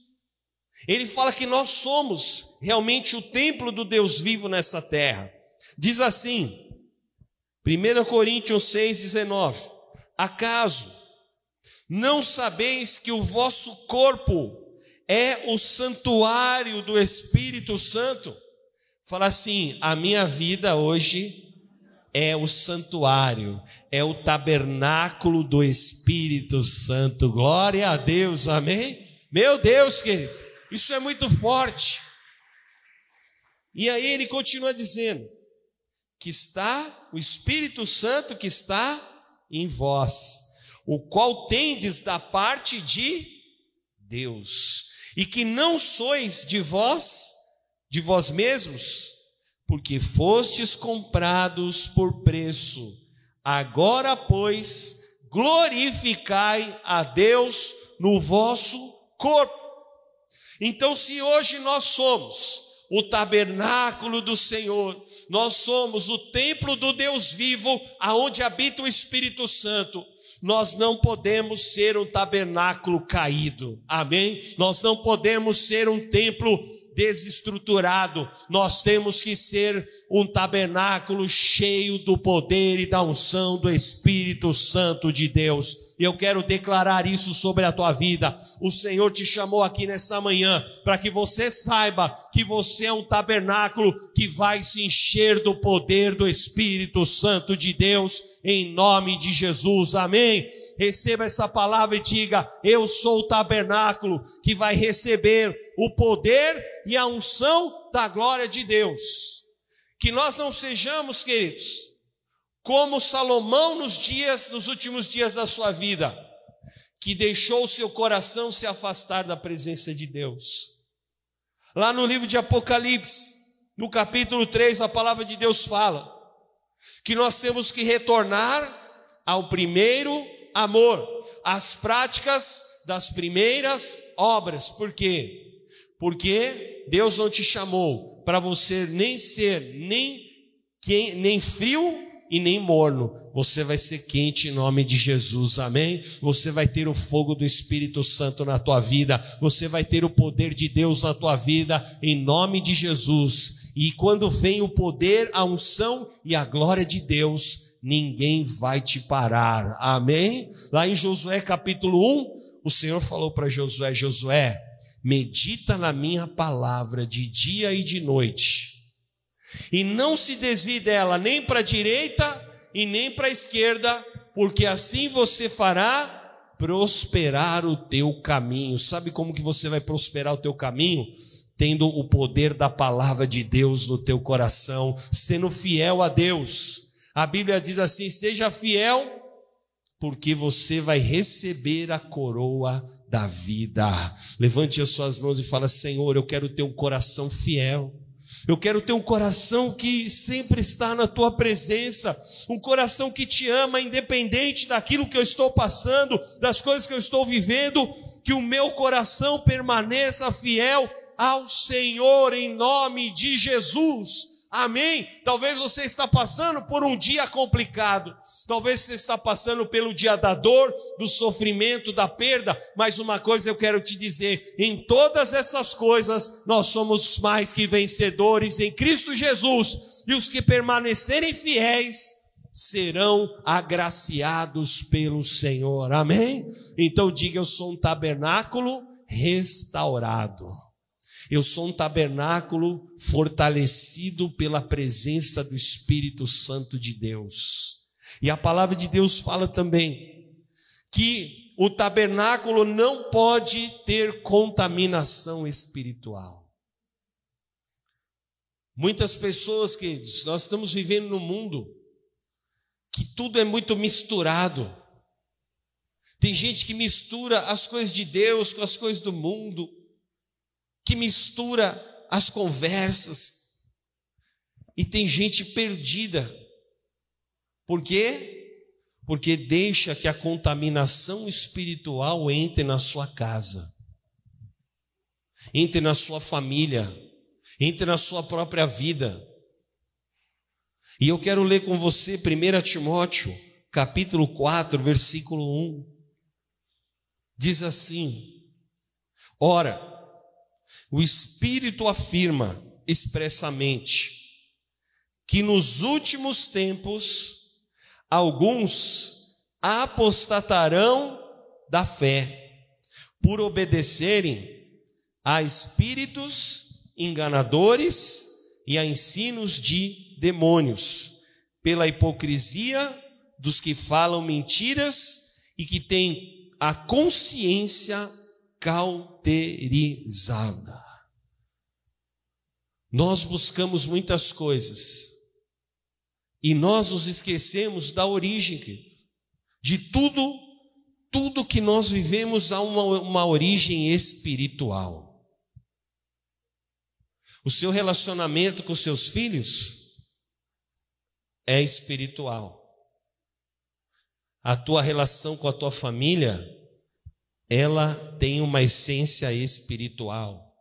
A: Ele fala que nós somos realmente o templo do Deus vivo nessa terra. Diz assim, 1 Coríntios 6, 19: Acaso não sabeis que o vosso corpo é o santuário do Espírito Santo? Fala assim: a minha vida hoje é o santuário, é o tabernáculo do Espírito Santo. Glória a Deus, amém? Meu Deus, querido, isso é muito forte. E aí ele continua dizendo: que está o Espírito Santo que está em vós, o qual tendes da parte de Deus, e que não sois de vós, de vós mesmos, porque fostes comprados por preço. Agora, pois, glorificai a Deus no vosso corpo. Então, se hoje nós somos o tabernáculo do Senhor, nós somos o templo do Deus vivo, aonde habita o Espírito Santo, nós não podemos ser um tabernáculo caído, amém? Nós não podemos ser um templo desestruturado, nós temos que ser um tabernáculo cheio do poder e da unção do Espírito Santo de Deus. E eu quero declarar isso sobre a tua vida. O Senhor te chamou aqui nessa manhã para que você saiba que você é um tabernáculo que vai se encher do poder do Espírito Santo de Deus, em nome de Jesus. Amém. Receba essa palavra e diga: Eu sou o tabernáculo que vai receber o poder e a unção da glória de Deus. Que nós não sejamos, queridos, como Salomão nos dias, nos últimos dias da sua vida, que deixou o seu coração se afastar da presença de Deus. Lá no livro de Apocalipse, no capítulo 3, a palavra de Deus fala que nós temos que retornar ao primeiro amor, às práticas das primeiras obras. Por quê? Porque Deus não te chamou para você nem ser nem, nem frio e nem morno. Você vai ser quente em nome de Jesus, amém? Você vai ter o fogo do Espírito Santo na tua vida, você vai ter o poder de Deus na tua vida, em nome de Jesus. E quando vem o poder, a unção e a glória de Deus, ninguém vai te parar, amém? Lá em Josué capítulo 1, o Senhor falou para Josué: Josué, medita na minha palavra de dia e de noite, e não se desvie dela nem para a direita e nem para a esquerda, porque assim você fará prosperar o teu caminho. Sabe como que você vai prosperar o teu caminho? Tendo o poder da palavra de Deus no teu coração, sendo fiel a Deus. A Bíblia diz assim: seja fiel, porque você vai receber a coroa da vida. Levante as suas mãos e fala: Senhor, eu quero ter um coração fiel. Eu quero ter um coração que sempre está na tua presença, um coração que te ama, independente daquilo que eu estou passando, das coisas que eu estou vivendo, que o meu coração permaneça fiel ao Senhor em nome de Jesus. Amém? Talvez você está passando por um dia complicado. Talvez você está passando pelo dia da dor, do sofrimento, da perda. Mas uma coisa eu quero te dizer: em todas essas coisas, nós somos mais que vencedores em Cristo Jesus. E os que permanecerem fiéis serão agraciados pelo Senhor. Amém? Então diga: eu sou um tabernáculo restaurado. Eu sou um tabernáculo fortalecido pela presença do Espírito Santo de Deus. E a palavra de Deus fala também que o tabernáculo não pode ter contaminação espiritual. Muitas pessoas, queridos, nós estamos vivendo num mundo que tudo é muito misturado. Tem gente que mistura as coisas de Deus com as coisas do mundo que mistura as conversas. E tem gente perdida. Por quê? Porque deixa que a contaminação espiritual entre na sua casa, entre na sua família, entre na sua própria vida. E eu quero ler com você 1 Timóteo, capítulo 4, versículo 1. Diz assim: Ora, o Espírito afirma expressamente que nos últimos tempos alguns apostatarão da fé por obedecerem a espíritos enganadores e a ensinos de demônios, pela hipocrisia dos que falam mentiras e que têm a consciência cauterizada. Nós buscamos muitas coisas e nós nos esquecemos da origem de tudo, tudo que nós vivemos há uma, uma origem espiritual. O seu relacionamento com seus filhos é espiritual. A tua relação com a tua família, ela tem uma essência espiritual.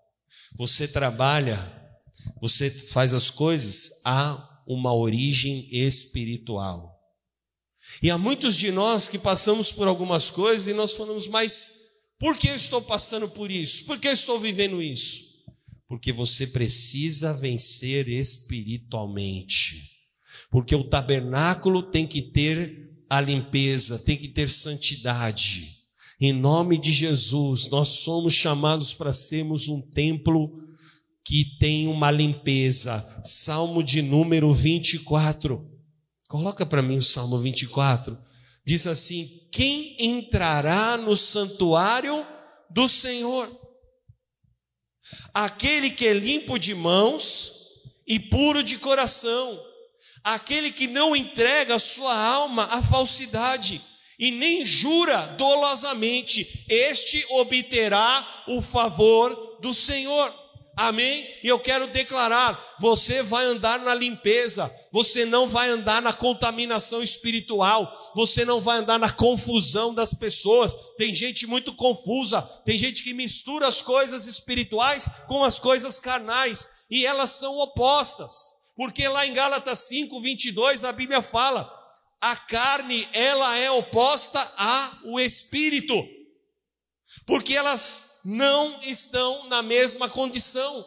A: Você trabalha, você faz as coisas, há uma origem espiritual. E há muitos de nós que passamos por algumas coisas e nós falamos, mas por que eu estou passando por isso? Por que eu estou vivendo isso? Porque você precisa vencer espiritualmente. Porque o tabernáculo tem que ter a limpeza, tem que ter santidade. Em nome de Jesus, nós somos chamados para sermos um templo que tem uma limpeza. Salmo de número 24. Coloca para mim o Salmo 24. Diz assim: Quem entrará no santuário do Senhor? Aquele que é limpo de mãos e puro de coração, aquele que não entrega sua alma à falsidade e nem jura dolosamente, este obterá o favor do Senhor. Amém? E eu quero declarar: você vai andar na limpeza, você não vai andar na contaminação espiritual, você não vai andar na confusão das pessoas. Tem gente muito confusa, tem gente que mistura as coisas espirituais com as coisas carnais, e elas são opostas, porque lá em Gálatas 5, 22, a Bíblia fala: a carne, ela é oposta ao espírito, porque elas não estão na mesma condição.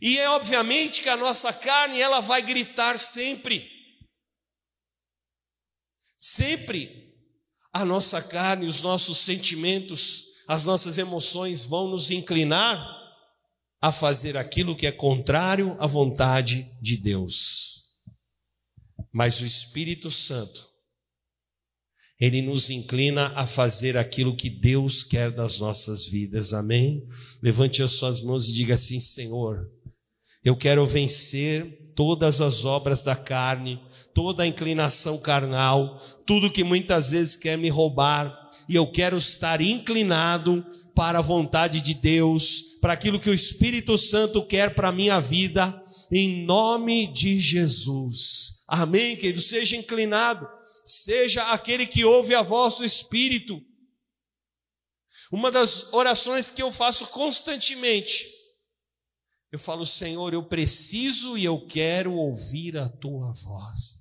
A: E é obviamente que a nossa carne ela vai gritar sempre. Sempre a nossa carne, os nossos sentimentos, as nossas emoções vão nos inclinar a fazer aquilo que é contrário à vontade de Deus. Mas o Espírito Santo ele nos inclina a fazer aquilo que Deus quer das nossas vidas, amém? Levante as suas mãos e diga assim: Senhor, eu quero vencer todas as obras da carne, toda a inclinação carnal, tudo que muitas vezes quer me roubar, e eu quero estar inclinado para a vontade de Deus, para aquilo que o Espírito Santo quer para a minha vida, em nome de Jesus. Amém, querido? Seja inclinado seja aquele que ouve a voz do Espírito. Uma das orações que eu faço constantemente, eu falo, Senhor, eu preciso e eu quero ouvir a tua voz.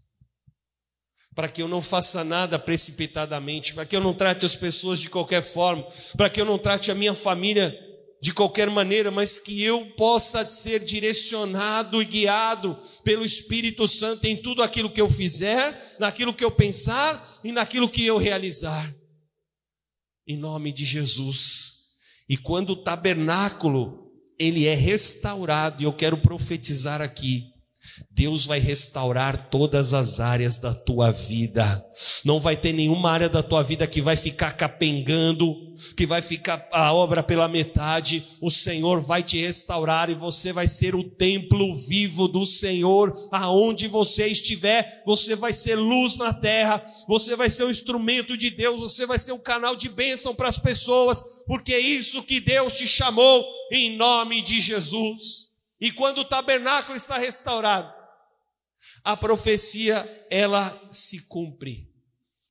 A: Para que eu não faça nada precipitadamente, para que eu não trate as pessoas de qualquer forma, para que eu não trate a minha família de qualquer maneira, mas que eu possa ser direcionado e guiado pelo Espírito Santo em tudo aquilo que eu fizer, naquilo que eu pensar e naquilo que eu realizar. Em nome de Jesus. E quando o tabernáculo ele é restaurado, e eu quero profetizar aqui, Deus vai restaurar todas as áreas da tua vida. Não vai ter nenhuma área da tua vida que vai ficar capengando, que vai ficar a obra pela metade. O Senhor vai te restaurar e você vai ser o templo vivo do Senhor. Aonde você estiver, você vai ser luz na terra, você vai ser um instrumento de Deus, você vai ser um canal de bênção para as pessoas, porque é isso que Deus te chamou em nome de Jesus. E quando o tabernáculo está restaurado, a profecia ela se cumpre.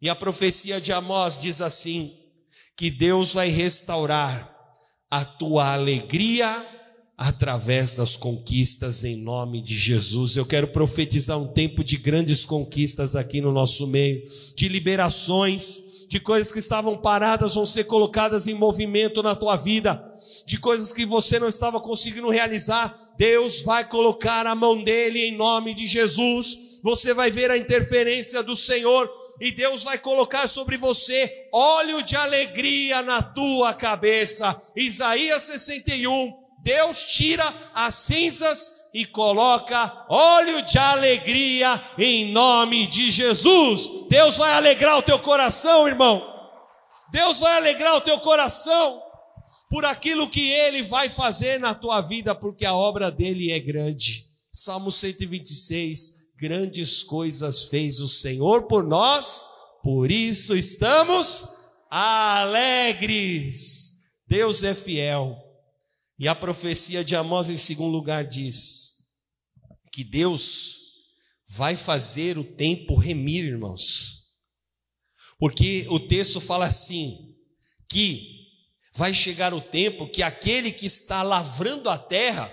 A: E a profecia de Amós diz assim: que Deus vai restaurar a tua alegria através das conquistas em nome de Jesus. Eu quero profetizar um tempo de grandes conquistas aqui no nosso meio, de liberações, de coisas que estavam paradas vão ser colocadas em movimento na tua vida, de coisas que você não estava conseguindo realizar, Deus vai colocar a mão dele em nome de Jesus. Você vai ver a interferência do Senhor e Deus vai colocar sobre você óleo de alegria na tua cabeça. Isaías 61. Deus tira as cinzas e coloca óleo de alegria em nome de Jesus. Deus vai alegrar o teu coração, irmão. Deus vai alegrar o teu coração por aquilo que ele vai fazer na tua vida, porque a obra dele é grande. Salmo 126: Grandes coisas fez o Senhor por nós, por isso estamos alegres. Deus é fiel. E a profecia de Amós, em segundo lugar, diz que Deus vai fazer o tempo remir, irmãos. Porque o texto fala assim: que vai chegar o tempo que aquele que está lavrando a terra,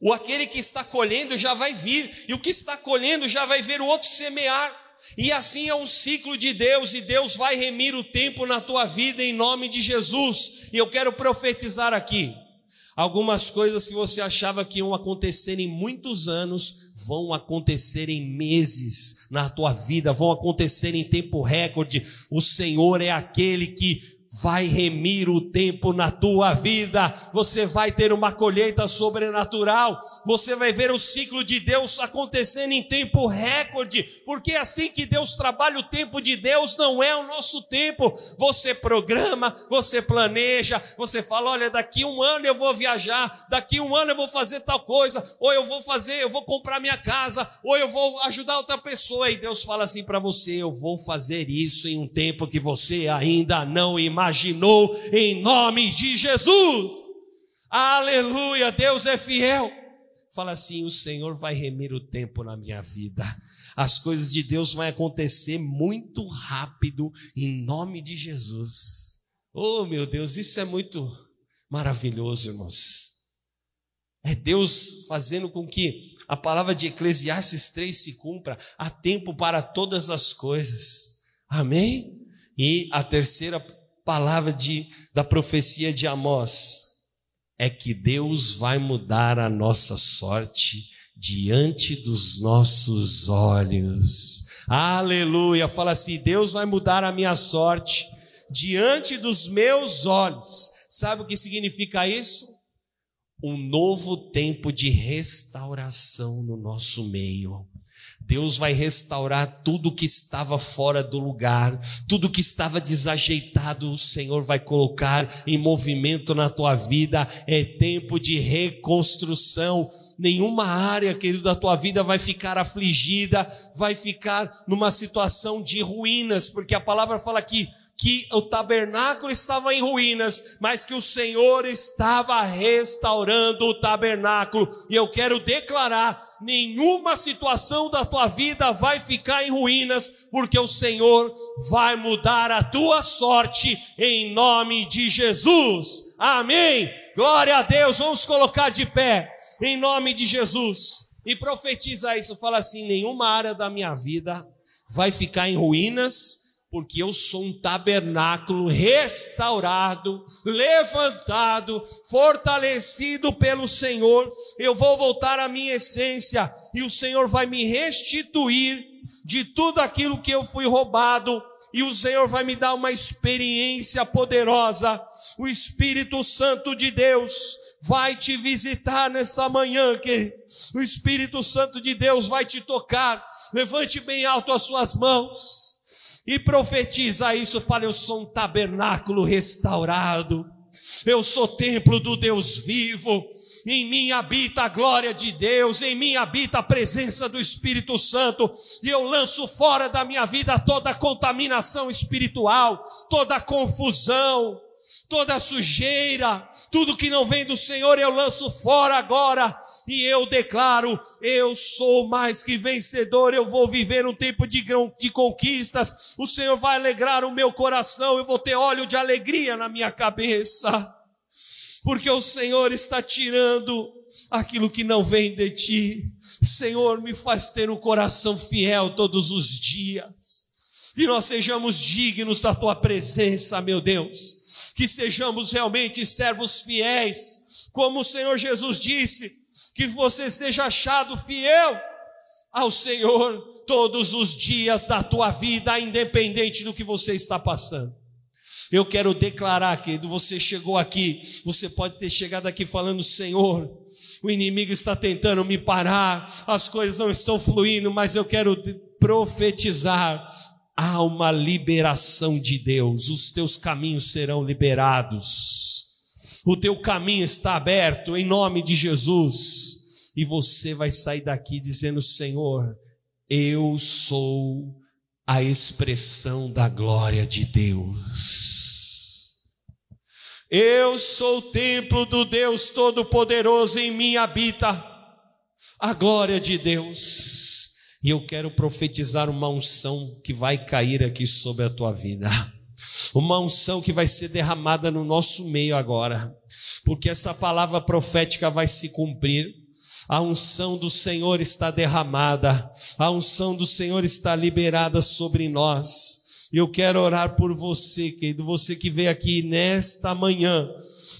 A: ou aquele que está colhendo já vai vir, e o que está colhendo já vai ver o outro semear. E assim é um ciclo de Deus, e Deus vai remir o tempo na tua vida em nome de Jesus. E eu quero profetizar aqui. Algumas coisas que você achava que iam acontecer em muitos anos vão acontecer em meses na tua vida, vão acontecer em tempo recorde. O Senhor é aquele que vai remir o tempo na tua vida, você vai ter uma colheita sobrenatural, você vai ver o ciclo de Deus acontecendo em tempo recorde, porque é assim que Deus trabalha, o tempo de Deus não é o nosso tempo. Você programa, você planeja, você fala: olha, daqui um ano eu vou viajar, daqui um ano eu vou fazer tal coisa, ou eu vou fazer, eu vou comprar minha casa, ou eu vou ajudar outra pessoa, e Deus fala assim para você: eu vou fazer isso em um tempo que você ainda não imagina imaginou, em nome de Jesus. Aleluia, Deus é fiel. Fala assim: o Senhor vai remir o tempo na minha vida. As coisas de Deus vão acontecer muito rápido, em nome de Jesus. Oh, meu Deus, isso é muito maravilhoso, irmãos. É Deus fazendo com que a palavra de Eclesiastes 3 se cumpra. Há tempo para todas as coisas. Amém? E a terceira palavra de, da profecia de Amós é que Deus vai mudar a nossa sorte diante dos nossos olhos. Aleluia! Fala assim: Deus vai mudar a minha sorte diante dos meus olhos. Sabe o que significa isso? Um novo tempo de restauração no nosso meio. Deus vai restaurar tudo que estava fora do lugar, tudo que estava desajeitado, o Senhor vai colocar em movimento na tua vida. É tempo de reconstrução. Nenhuma área, querido, da tua vida vai ficar afligida, vai ficar numa situação de ruínas, porque a palavra fala que que o tabernáculo estava em ruínas, mas que o Senhor estava restaurando o tabernáculo. E eu quero declarar: nenhuma situação da tua vida vai ficar em ruínas, porque o Senhor vai mudar a tua sorte em nome de Jesus. Amém. Glória a Deus. Vamos colocar de pé em nome de Jesus. E profetiza isso, fala assim: nenhuma área da minha vida vai ficar em ruínas porque eu sou um tabernáculo restaurado, levantado, fortalecido pelo Senhor. Eu vou voltar à minha essência e o Senhor vai me restituir de tudo aquilo que eu fui roubado. E o Senhor vai me dar uma experiência poderosa. O Espírito Santo de Deus vai te visitar nessa manhã, que o Espírito Santo de Deus vai te tocar. Levante bem alto as suas mãos e profetiza isso, fala: Eu sou um tabernáculo restaurado, eu sou templo do Deus vivo, em mim habita a glória de Deus, em mim habita a presença do Espírito Santo, e eu lanço fora da minha vida toda contaminação espiritual, toda confusão, toda sujeira, tudo que não vem do Senhor eu lanço fora agora e eu declaro: eu sou mais que vencedor, eu vou viver um tempo de, de conquistas, o Senhor vai alegrar o meu coração, eu vou ter óleo de alegria na minha cabeça, porque o Senhor está tirando aquilo que não vem de ti. Senhor, me faz ter um coração fiel todos os dias. E nós sejamos dignos da tua presença, meu Deus que sejamos realmente servos fiéis, como o Senhor Jesus disse, que você seja achado fiel ao Senhor todos os dias da tua vida, independente do que você está passando. Eu quero declarar, querido, você chegou aqui, você pode ter chegado aqui falando, Senhor, o inimigo está tentando me parar, as coisas não estão fluindo, mas eu quero profetizar há uma liberação de Deus, os teus caminhos serão liberados, o teu caminho está aberto em nome de Jesus, e você vai sair daqui dizendo: Senhor, eu sou a expressão da glória de Deus. Eu sou o templo do Deus Todo-Poderoso, em mim habita a glória de Deus. E eu quero profetizar uma unção que vai cair aqui sobre a tua vida. Uma unção que vai ser derramada no nosso meio agora, porque essa palavra profética vai se cumprir. A unção do Senhor está derramada, a unção do Senhor está liberada sobre nós. Eu quero orar por você, querido, você que veio aqui nesta manhã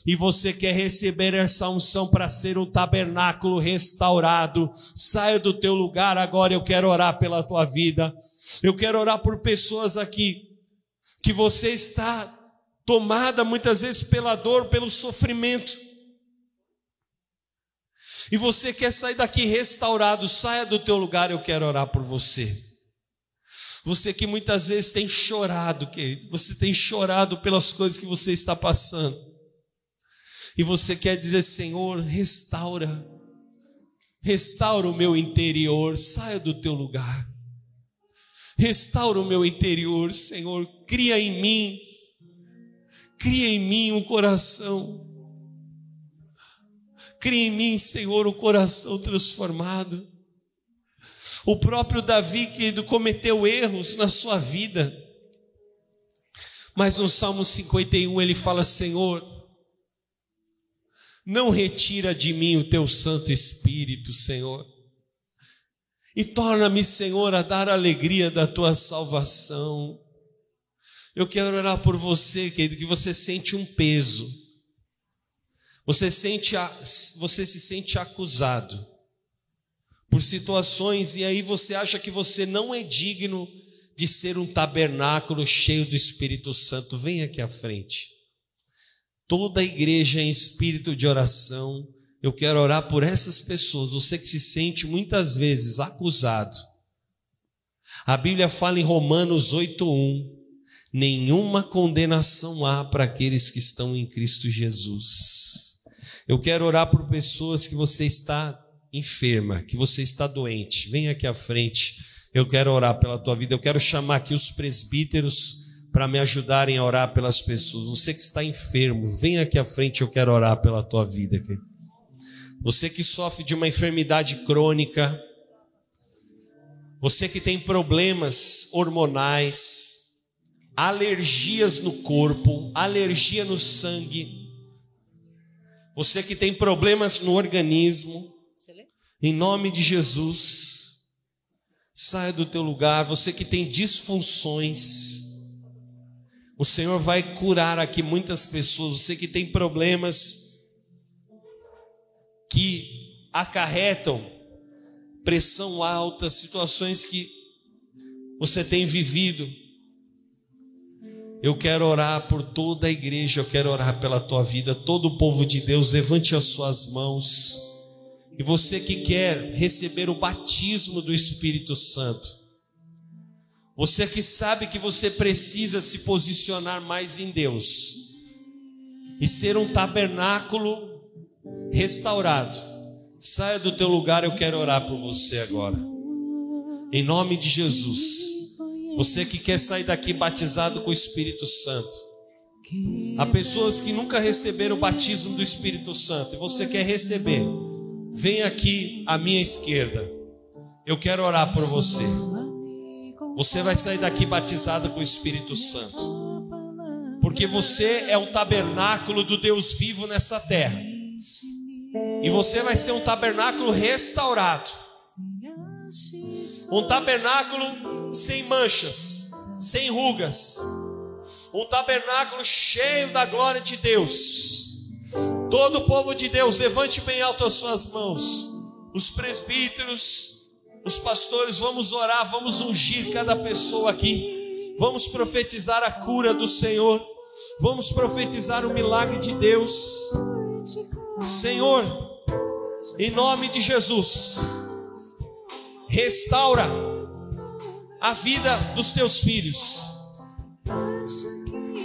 A: e você quer receber essa unção para ser um tabernáculo restaurado. Saia do teu lugar agora, eu quero orar pela tua vida. Eu quero orar por pessoas aqui que você está tomada muitas vezes pela dor, pelo sofrimento. E você quer sair daqui restaurado, saia do teu lugar, eu quero orar por você. Você que muitas vezes tem chorado, querido, você tem chorado pelas coisas que você está passando. E você quer dizer, Senhor, restaura, restaura o meu interior, saia do teu lugar. Restaura o meu interior, Senhor, cria em mim, cria em mim um coração. Cria em mim, Senhor, um coração transformado. O próprio Davi, querido, cometeu erros na sua vida. Mas no Salmo 51 ele fala: Senhor, não retira de mim o teu Santo Espírito, Senhor, e torna-me, Senhor, a dar a alegria da tua salvação. Eu quero orar por você, querido, que você sente um peso, você, sente, você se sente acusado por situações e aí você acha que você não é digno de ser um tabernáculo cheio do Espírito Santo, vem aqui à frente. Toda a igreja em espírito de oração, eu quero orar por essas pessoas, você que se sente muitas vezes acusado. A Bíblia fala em Romanos 8:1, nenhuma condenação há para aqueles que estão em Cristo Jesus. Eu quero orar por pessoas que você está enferma, que você está doente, vem aqui à frente. Eu quero orar pela tua vida. Eu quero chamar aqui os presbíteros para me ajudarem a orar pelas pessoas. Você que está enfermo, vem aqui à frente. Eu quero orar pela tua vida. Você que sofre de uma enfermidade crônica, você que tem problemas hormonais, alergias no corpo, alergia no sangue, você que tem problemas no organismo, em nome de Jesus, saia do teu lugar, você que tem disfunções. O Senhor vai curar aqui muitas pessoas, você que tem problemas que acarretam pressão alta, situações que você tem vivido. Eu quero orar por toda a igreja, eu quero orar pela tua vida, todo o povo de Deus, levante as suas mãos. E você que quer receber o batismo do Espírito Santo, você que sabe que você precisa se posicionar mais em Deus e ser um tabernáculo restaurado, saia do teu lugar, eu quero orar por você agora. Em nome de Jesus. Você que quer sair daqui batizado com o Espírito Santo. Há pessoas que nunca receberam o batismo do Espírito Santo e você quer receber vem aqui à minha esquerda. Eu quero orar por você. Você vai sair daqui batizado com o Espírito Santo. Porque você é o tabernáculo do Deus vivo nessa terra. E você vai ser um tabernáculo restaurado. Um tabernáculo sem manchas, sem rugas. Um tabernáculo cheio da glória de Deus Todo o povo de Deus, levante bem alto as suas mãos. Os presbíteros, os pastores, vamos orar, vamos ungir cada pessoa aqui. Vamos profetizar a cura do Senhor. Vamos profetizar o milagre de Deus. Senhor, em nome de Jesus, restaura a vida dos teus filhos.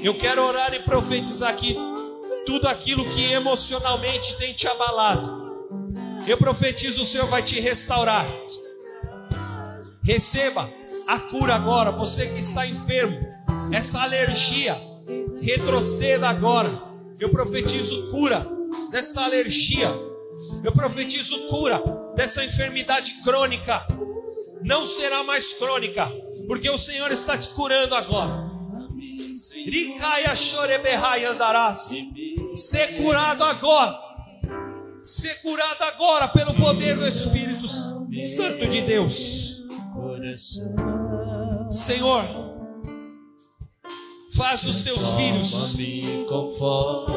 A: Eu quero orar e profetizar aqui tudo aquilo que emocionalmente tem te abalado. Eu profetizo, o Senhor vai te restaurar. Receba a cura agora. Você que está enfermo, essa alergia, retroceda agora. Eu profetizo cura desta alergia. Eu profetizo cura dessa enfermidade crônica. Não será mais crônica, porque o Senhor está te curando agora. Ricaia choreberrai andarás. Ser curado agora. Ser curado agora pelo poder do Espírito Santo de Deus. Senhor, faz dos teus filhos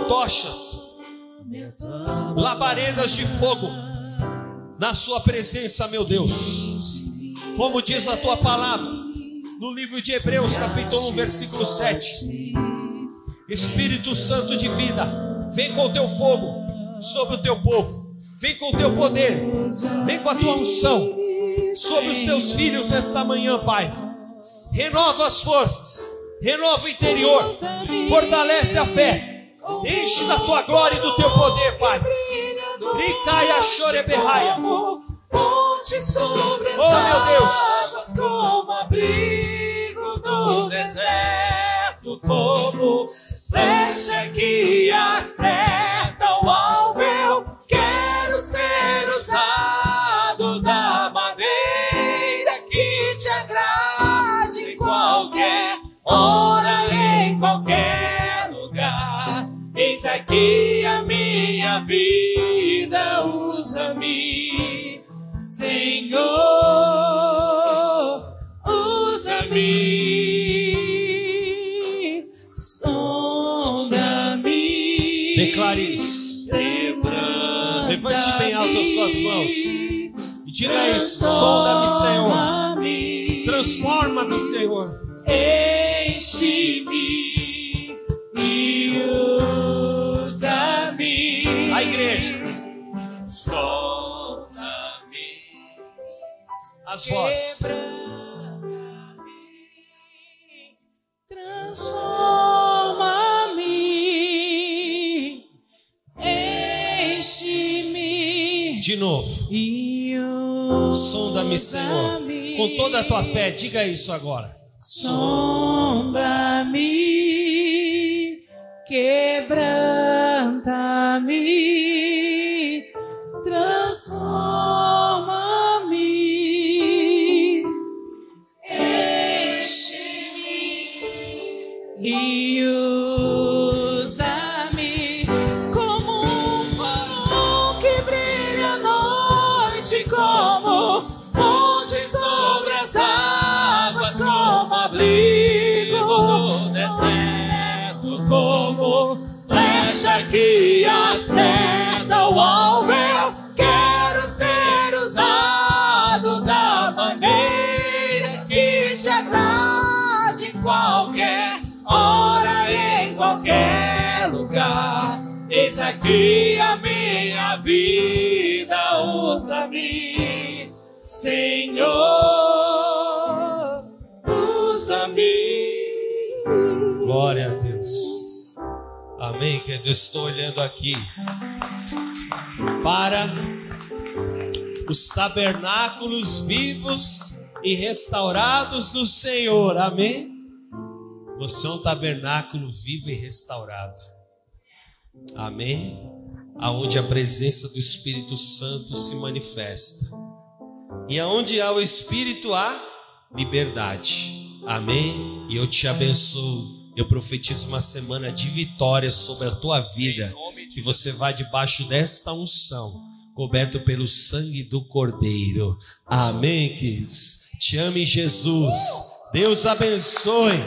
A: tochas, labaredas de fogo na sua presença, meu Deus. Como diz a tua palavra no livro de Hebreus, capítulo 1, versículo 7. Espírito Santo de vida, vem com o teu fogo sobre o teu povo, vem com o teu poder, vem com a tua unção sobre os teus filhos nesta manhã, Pai. Renova as forças, renova o interior, fortalece a fé, enche da tua glória e do teu poder, Pai. Ricaia choreberraia.
C: Ponte sobre as
A: Oh, meu Deus.
C: como abrigo do deserto, como flecha que acerta o alvo. Aqui a minha vida, usa-me, Senhor, usa-me, sonda-me.
A: Declare isso. Levante bem alto as suas mãos. E diga isso: sonda-me, Senhor.
C: Transforma-me.
A: Transforma-me, Senhor.
C: Enche-me e usa-me.
A: A igreja,
C: Solta-me.
A: as vozes.
C: Transforma-me. Enche-me
A: De novo.
C: e
A: Sonda-me, Senhor. Com toda a tua fé, diga isso agora.
C: Sonda-me, quebranta-me, Eis aqui a minha vida, usa-me, Senhor, usa-me.
A: Glória a Deus. Amém, querido. Estou olhando aqui para os tabernáculos vivos e restaurados do Senhor. Amém. Você é um tabernáculo vivo e restaurado. Amém. Aonde a presença do Espírito Santo se manifesta. E aonde há o Espírito há liberdade. Amém. E eu te abençoo. Eu profetizo uma semana de vitória sobre a tua vida. Que você vá debaixo desta unção, coberto pelo sangue do Cordeiro. Amém, queridos. Te ame, Jesus. Deus abençoe.